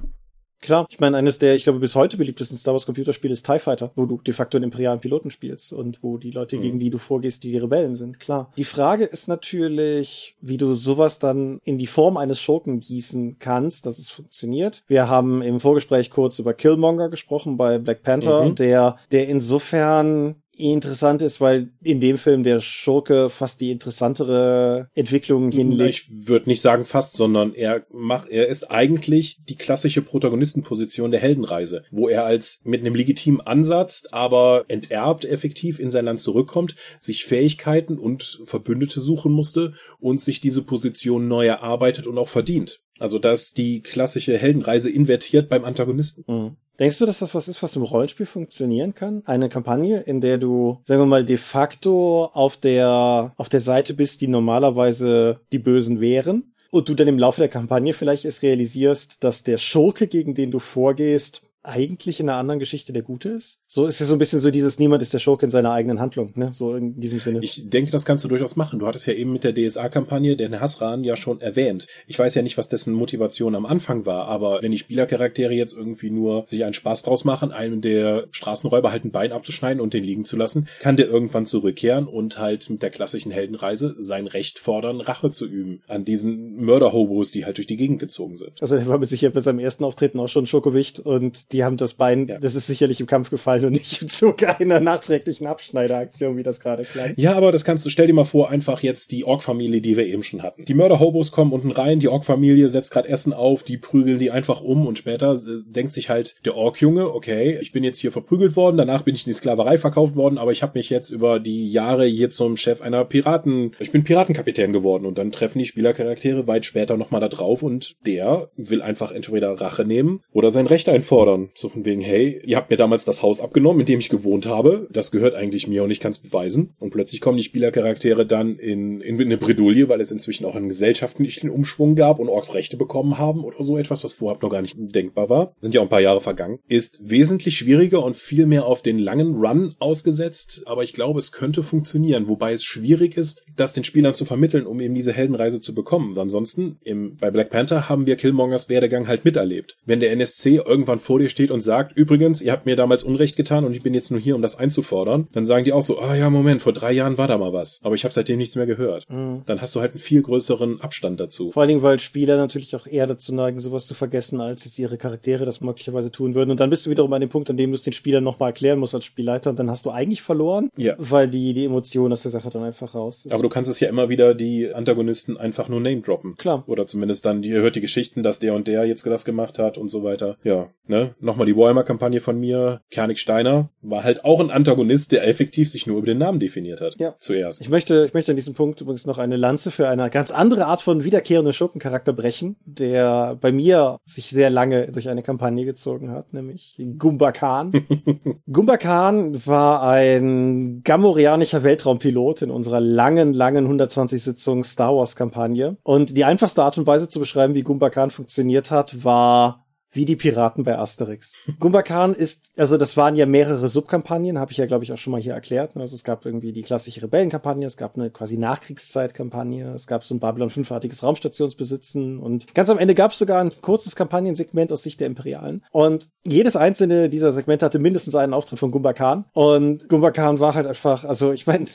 Klar, ich meine, eines der, ich glaube, bis heute beliebtesten Star Wars Computerspiele ist TIE Fighter, wo du de facto einen imperialen Piloten spielst und wo die Leute, mhm. gegen die du vorgehst, die die Rebellen sind, klar. Die Frage ist natürlich, wie du sowas dann in die Form eines Schurken gießen kannst, dass es funktioniert. Wir haben im Vorgespräch kurz über Killmonger gesprochen bei Black Panther, mhm. der, der insofern interessant ist, weil in dem Film der Schurke fast die interessantere Entwicklung hinlegt. Ich würde nicht sagen fast, sondern er macht, er ist eigentlich die klassische Protagonistenposition der Heldenreise, wo er als mit einem legitimen Ansatz, aber enterbt effektiv in sein Land zurückkommt, sich Fähigkeiten und Verbündete suchen musste und sich diese Position neu erarbeitet und auch verdient. Also dass die klassische Heldenreise invertiert beim Antagonisten. Mhm. Denkst du, dass das was ist, was im Rollenspiel funktionieren kann? Eine Kampagne, in der du, sagen wir mal, de facto auf der, auf der Seite bist, die normalerweise die Bösen wären? Und du dann im Laufe der Kampagne vielleicht erst realisierst, dass der Schurke, gegen den du vorgehst, eigentlich in einer anderen Geschichte der Gute ist? So ist ja so ein bisschen so dieses Niemand ist der Schurke in seiner eigenen Handlung, ne? So in diesem Sinne. Ich denke, das kannst du durchaus machen. Du hattest ja eben mit der DSA-Kampagne den Hasran ja schon erwähnt. Ich weiß ja nicht, was dessen Motivation am Anfang war, aber wenn die Spielercharaktere jetzt irgendwie nur sich einen Spaß draus machen, einem der Straßenräuber halt ein Bein abzuschneiden und den liegen zu lassen, kann der irgendwann zurückkehren und halt mit der klassischen Heldenreise sein Recht fordern, Rache zu üben an diesen Mörder-Hobos, die halt durch die Gegend gezogen sind. Also er war mit Sicherheit bei seinem ersten Auftreten auch schon Schokowicht und die haben das Bein, ja. das ist sicherlich im Kampf gefallen und nicht im Zuge einer nachträglichen Abschneideraktion, wie das gerade klang. Ja, aber das kannst du, stell dir mal vor, einfach jetzt die Ork-Familie, die wir eben schon hatten. Die Mörder-Hobos kommen unten rein, die Ork-Familie setzt gerade Essen auf, die prügeln die einfach um und später äh, denkt sich halt der Ork-Junge, okay, ich bin jetzt hier verprügelt worden, danach bin ich in die Sklaverei verkauft worden, aber ich habe mich jetzt über die Jahre hier zum Chef einer Piraten, ich bin Piratenkapitän geworden und dann treffen die Spielercharaktere weit später nochmal da drauf und der will einfach entweder Rache nehmen oder sein Recht einfordern. So von wegen, hey, ihr habt mir damals das Haus abgenommen, in dem ich gewohnt habe. Das gehört eigentlich mir und ich kann es beweisen. Und plötzlich kommen die Spielercharaktere dann in, in eine Bredouille, weil es inzwischen auch einen gesellschaftlichen Umschwung gab und Orks Rechte bekommen haben oder so etwas, was vorher noch gar nicht denkbar war. Sind ja auch ein paar Jahre vergangen. Ist wesentlich schwieriger und viel mehr auf den langen Run ausgesetzt. Aber ich glaube, es könnte funktionieren. Wobei es schwierig ist, das den Spielern zu vermitteln, um eben diese Heldenreise zu bekommen. ansonsten, im, bei Black Panther haben wir Killmongers Werdegang halt miterlebt. Wenn der NSC irgendwann vor dir steht und sagt, übrigens, ihr habt mir damals Unrecht getan und ich bin jetzt nur hier, um das einzufordern, dann sagen die auch so, ah ja, Moment, vor drei Jahren war da mal was. Aber ich habe seitdem nichts mehr gehört. Mhm. Dann hast du halt einen viel größeren Abstand dazu. Vor allen Dingen, weil Spieler natürlich auch eher dazu neigen, sowas zu vergessen, als jetzt ihre Charaktere das möglicherweise tun würden. Und dann bist du wiederum an dem Punkt, an dem du es den Spielern nochmal erklären musst als Spielleiter. Und dann hast du eigentlich verloren, ja. weil die, die Emotion aus der Sache dann einfach raus ist. Aber du kannst es ja immer wieder die Antagonisten einfach nur name droppen. Klar. Oder zumindest dann, ihr hört die Geschichten, dass der und der jetzt das gemacht hat und so weiter. Ja, ne? Nochmal die Warhammer-Kampagne von mir, Kernig Steiner, war halt auch ein Antagonist, der effektiv sich nur über den Namen definiert hat. Ja. Zuerst. Ich möchte, ich möchte an diesem Punkt übrigens noch eine Lanze für eine ganz andere Art von wiederkehrenden Schurkencharakter brechen, der bei mir sich sehr lange durch eine Kampagne gezogen hat, nämlich Gumba Khan. (laughs) Gumba Khan war ein gamorianischer Weltraumpilot in unserer langen, langen 120 Sitzung Star Wars Kampagne. Und die einfachste Art und Weise zu beschreiben, wie Gumba Khan funktioniert hat, war wie die Piraten bei Asterix. Gumba Khan ist, also das waren ja mehrere Subkampagnen, habe ich ja glaube ich auch schon mal hier erklärt. Also es gab irgendwie die klassische Rebellenkampagne, es gab eine quasi Nachkriegszeit-Kampagne, es gab so ein Babylon 5-artiges Raumstationsbesitzen und ganz am Ende gab es sogar ein kurzes Kampagnensegment aus Sicht der Imperialen. Und jedes einzelne dieser Segmente hatte mindestens einen Auftritt von Gumba Khan. Und Gumba Khan war halt einfach, also ich meine,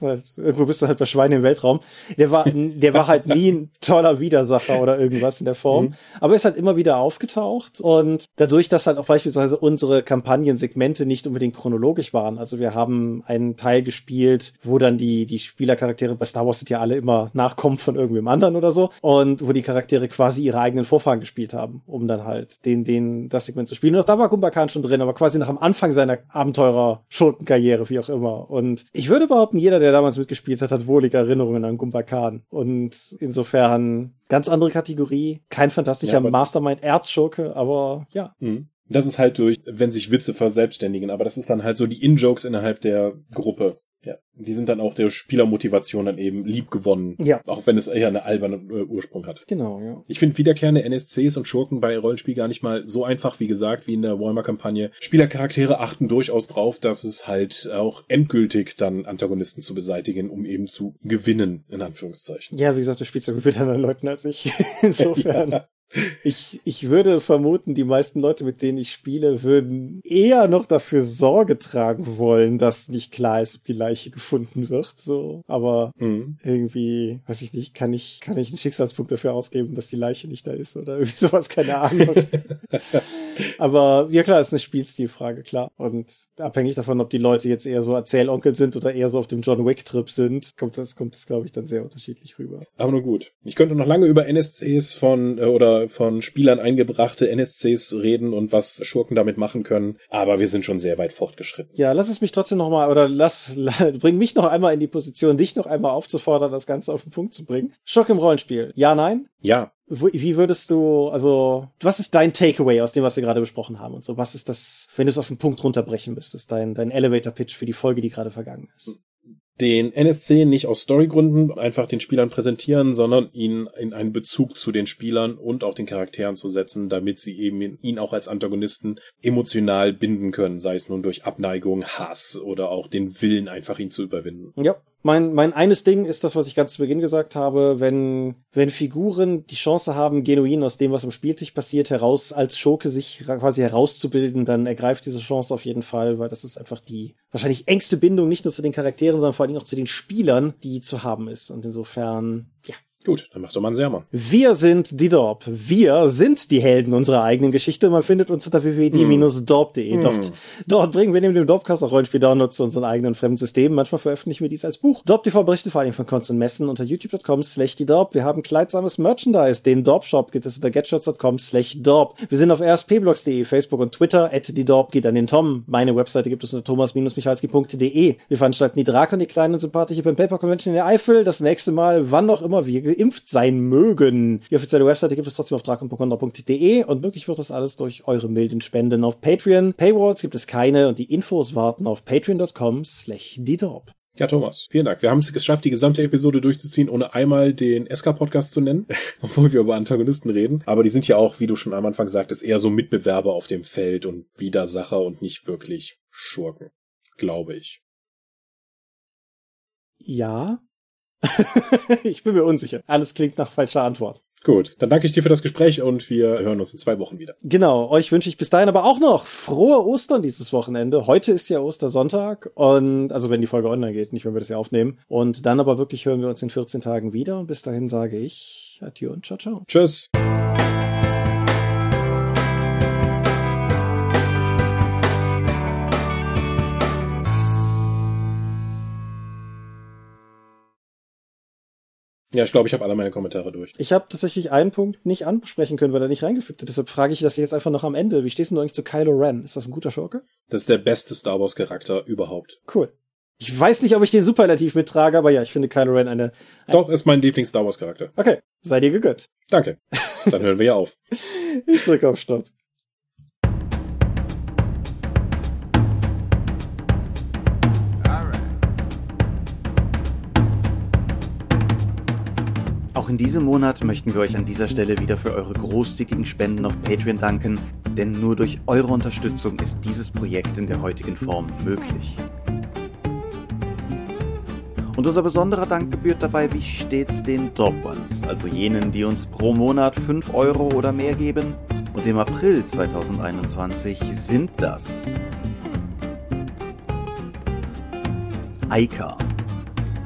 halt, irgendwo bist du halt bei Schweine im Weltraum. Der war, der war halt nie ein toller Widersacher oder irgendwas in der Form. Mhm. Aber ist halt immer wieder aufgetaucht gemacht und dadurch, dass halt auch beispielsweise unsere Kampagnensegmente nicht unbedingt chronologisch waren. Also wir haben einen Teil gespielt, wo dann die, die Spielercharaktere, bei Star Wars sind ja alle immer Nachkommen von irgendwem anderen oder so und wo die Charaktere quasi ihre eigenen Vorfahren gespielt haben, um dann halt den, den, das Segment zu spielen. Und auch da war Gumba Khan schon drin, aber quasi nach dem Anfang seiner Abenteurer-Schurkenkarriere, wie auch immer. Und ich würde behaupten, jeder, der damals mitgespielt hat, hat wohlige Erinnerungen an Gumba Khan. Und insofern ganz andere Kategorie, kein fantastischer ja, Mastermind-Erzschurke, aber ja. Mhm. Das ist halt durch, wenn sich Witze verselbstständigen, aber das ist dann halt so die In-Jokes innerhalb der Gruppe. Ja, die sind dann auch der Spielermotivation dann eben lieb gewonnen. Ja. Auch wenn es eher eine alberne äh, Ursprung hat. Genau, ja. Ich finde wiederkehrende NSCs und Schurken bei Rollenspiel gar nicht mal so einfach, wie gesagt, wie in der Warhammer-Kampagne. Spielercharaktere achten durchaus drauf, dass es halt auch endgültig dann Antagonisten zu beseitigen, um eben zu gewinnen, in Anführungszeichen. Ja, wie gesagt, du spielst ja mit anderen Leuten als ich. (laughs) Insofern. Ja. Ich, ich würde vermuten, die meisten Leute, mit denen ich spiele, würden eher noch dafür Sorge tragen wollen, dass nicht klar ist, ob die Leiche gefunden wird. So, aber Mhm. irgendwie, weiß ich nicht, kann ich, kann ich einen Schicksalspunkt dafür ausgeben, dass die Leiche nicht da ist oder (laughs) irgendwie sowas, keine Ahnung. (laughs) aber ja klar, ist eine Spielstilfrage, klar. Und abhängig davon, ob die Leute jetzt eher so Erzählonkel sind oder eher so auf dem John Wick Trip sind, kommt das, kommt das, glaube ich, dann sehr unterschiedlich rüber. Aber nur gut. Ich könnte noch lange über NSCs von äh, oder von Spielern eingebrachte NSCs reden und was Schurken damit machen können, aber wir sind schon sehr weit fortgeschritten. Ja, lass es mich trotzdem noch mal oder lass la- bring mich noch einmal in die Position, dich noch einmal aufzufordern, das Ganze auf den Punkt zu bringen. Schock im Rollenspiel. Ja, nein? Ja, Wie würdest du, also, was ist dein Takeaway aus dem, was wir gerade besprochen haben und so? Was ist das, wenn du es auf den Punkt runterbrechen müsstest, dein, dein Elevator-Pitch für die Folge, die gerade vergangen ist? Den NSC nicht aus Storygründen einfach den Spielern präsentieren, sondern ihn in einen Bezug zu den Spielern und auch den Charakteren zu setzen, damit sie eben ihn auch als Antagonisten emotional binden können, sei es nun durch Abneigung, Hass oder auch den Willen, einfach ihn zu überwinden. Ja. Mein, mein eines Ding ist das, was ich ganz zu Beginn gesagt habe, wenn, wenn Figuren die Chance haben, genuin aus dem, was am Spieltisch passiert, heraus als Schurke sich quasi herauszubilden, dann ergreift diese Chance auf jeden Fall, weil das ist einfach die wahrscheinlich engste Bindung nicht nur zu den Charakteren, sondern vor allen Dingen auch zu den Spielern, die zu haben ist. Und insofern, ja, Gut, dann macht doch mal einen Sermon. wir sind die Dorp. Wir sind die Helden unserer eigenen Geschichte. Man findet uns unter www.die-dorp.de. Hm. Dort, dort bringen wir neben dem Dorpcast auch Rollenspiel-Downloads zu unseren eigenen fremden Systemen. Manchmal veröffentlichen wir dies als Buch. Dorp TV berichtet vor allem von Cons und Messen unter youtube.com slash die Dorp. Wir haben kleidsames Merchandise. Den Dorp Shop gibt es unter getshirts.com slash Dorp. Wir sind auf rspblogs.de, Facebook und Twitter. At die Dorp geht an den Tom. Meine Webseite gibt es unter thomas-michalski.de. Wir veranstalten die Drakon, die kleine und sympathische Pen Paper Convention in der Eifel. Das nächste Mal, wann auch immer wir geimpft sein mögen. Die offizielle Webseite gibt es trotzdem auf drakon.de und möglich wird das alles durch eure milden Spenden auf Patreon. Paywalls gibt es keine und die Infos warten auf patreon.com slash die Dorp. Ja, Thomas, vielen Dank. Wir haben es geschafft, die gesamte Episode durchzuziehen, ohne einmal den SK-Podcast zu nennen, (laughs) obwohl wir über Antagonisten reden. Aber die sind ja auch, wie du schon am Anfang sagtest, eher so Mitbewerber auf dem Feld und Widersacher und nicht wirklich Schurken. Glaube ich. Ja? (laughs) ich bin mir unsicher. Alles klingt nach falscher Antwort. Gut, dann danke ich dir für das Gespräch und wir hören uns in zwei Wochen wieder. Genau, euch wünsche ich bis dahin aber auch noch frohe Ostern dieses Wochenende. Heute ist ja Ostersonntag und also wenn die Folge online geht, nicht wenn wir das ja aufnehmen. Und dann aber wirklich hören wir uns in 14 Tagen wieder und bis dahin sage ich Adieu und ciao, ciao. Tschüss. Ja, ich glaube, ich habe alle meine Kommentare durch. Ich habe tatsächlich einen Punkt nicht ansprechen können, weil er nicht reingefügt hat. Deshalb frage ich das jetzt einfach noch am Ende. Wie stehst du eigentlich zu Kylo Ren? Ist das ein guter Schurke? Das ist der beste Star Wars Charakter überhaupt. Cool. Ich weiß nicht, ob ich den superlativ mittrage, aber ja, ich finde Kylo Ren eine... Doch, ist mein Lieblings-Star Wars Charakter. Okay, sei dir gegönnt. Danke. Dann hören wir ja auf. (laughs) Ich drücke auf Stopp. In diesem Monat möchten wir euch an dieser Stelle wieder für eure großzügigen Spenden auf Patreon danken, denn nur durch eure Unterstützung ist dieses Projekt in der heutigen Form möglich. Und unser besonderer Dank gebührt dabei wie stets den Ones, also jenen, die uns pro Monat 5 Euro oder mehr geben. Und im April 2021 sind das Aika,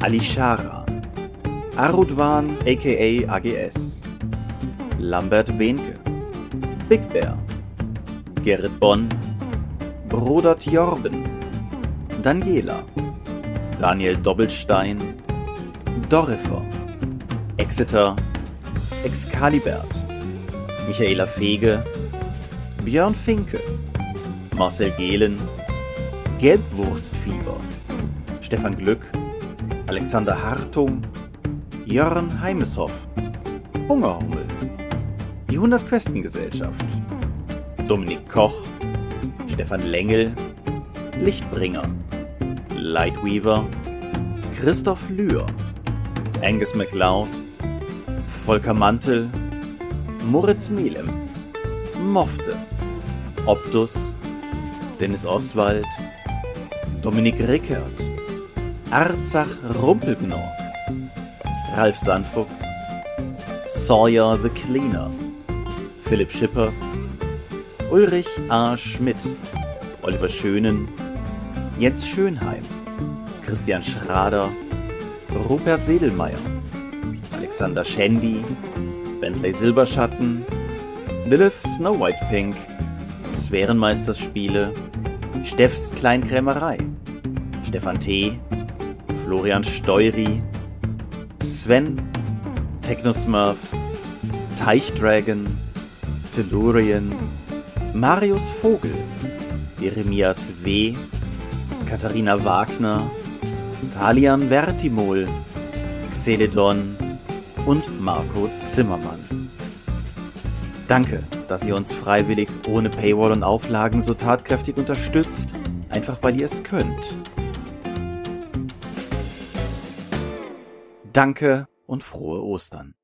Alishara, Arudwan aka AGS, Lambert Behnke, Big Bear, Gerrit Bonn, Brodert Jorben, Daniela, Daniel Doppelstein, Dorifer, Exeter, Excalibert, Michaela Fege, Björn Finke, Marcel Gehlen, Gelbwurstfieber, Stefan Glück, Alexander Hartung, Jörn Heimeshoff, Hungerhummel, die 100 Questen Gesellschaft, Dominik Koch, Stefan Lengel, Lichtbringer, Lightweaver, Christoph Lühr, Angus MacLeod, Volker Mantel, Moritz Melem, Mofte, Optus, Dennis Oswald, Dominik Rickert, Arzach Rumpelgnorg, Ralf Sandfuchs, Sawyer the Cleaner, Philipp Schippers, Ulrich A. Schmidt, Oliver Schönen, Jens Schönheim, Christian Schrader, Rupert Sedelmeier, Alexander Schendi, Bentley Silberschatten, Lilith Snow White Pink, Sphärenmeisterspiele, Steffs Kleinkrämerei, Stefan T., Florian Steury, Sven, Technosmurf, Teichdragon, Tellurien, Marius Vogel, Jeremias W., Katharina Wagner, Talian Vertimol, Xeledon und Marco Zimmermann. Danke, dass ihr uns freiwillig ohne Paywall und Auflagen so tatkräftig unterstützt, einfach weil ihr es könnt. Danke und frohe Ostern.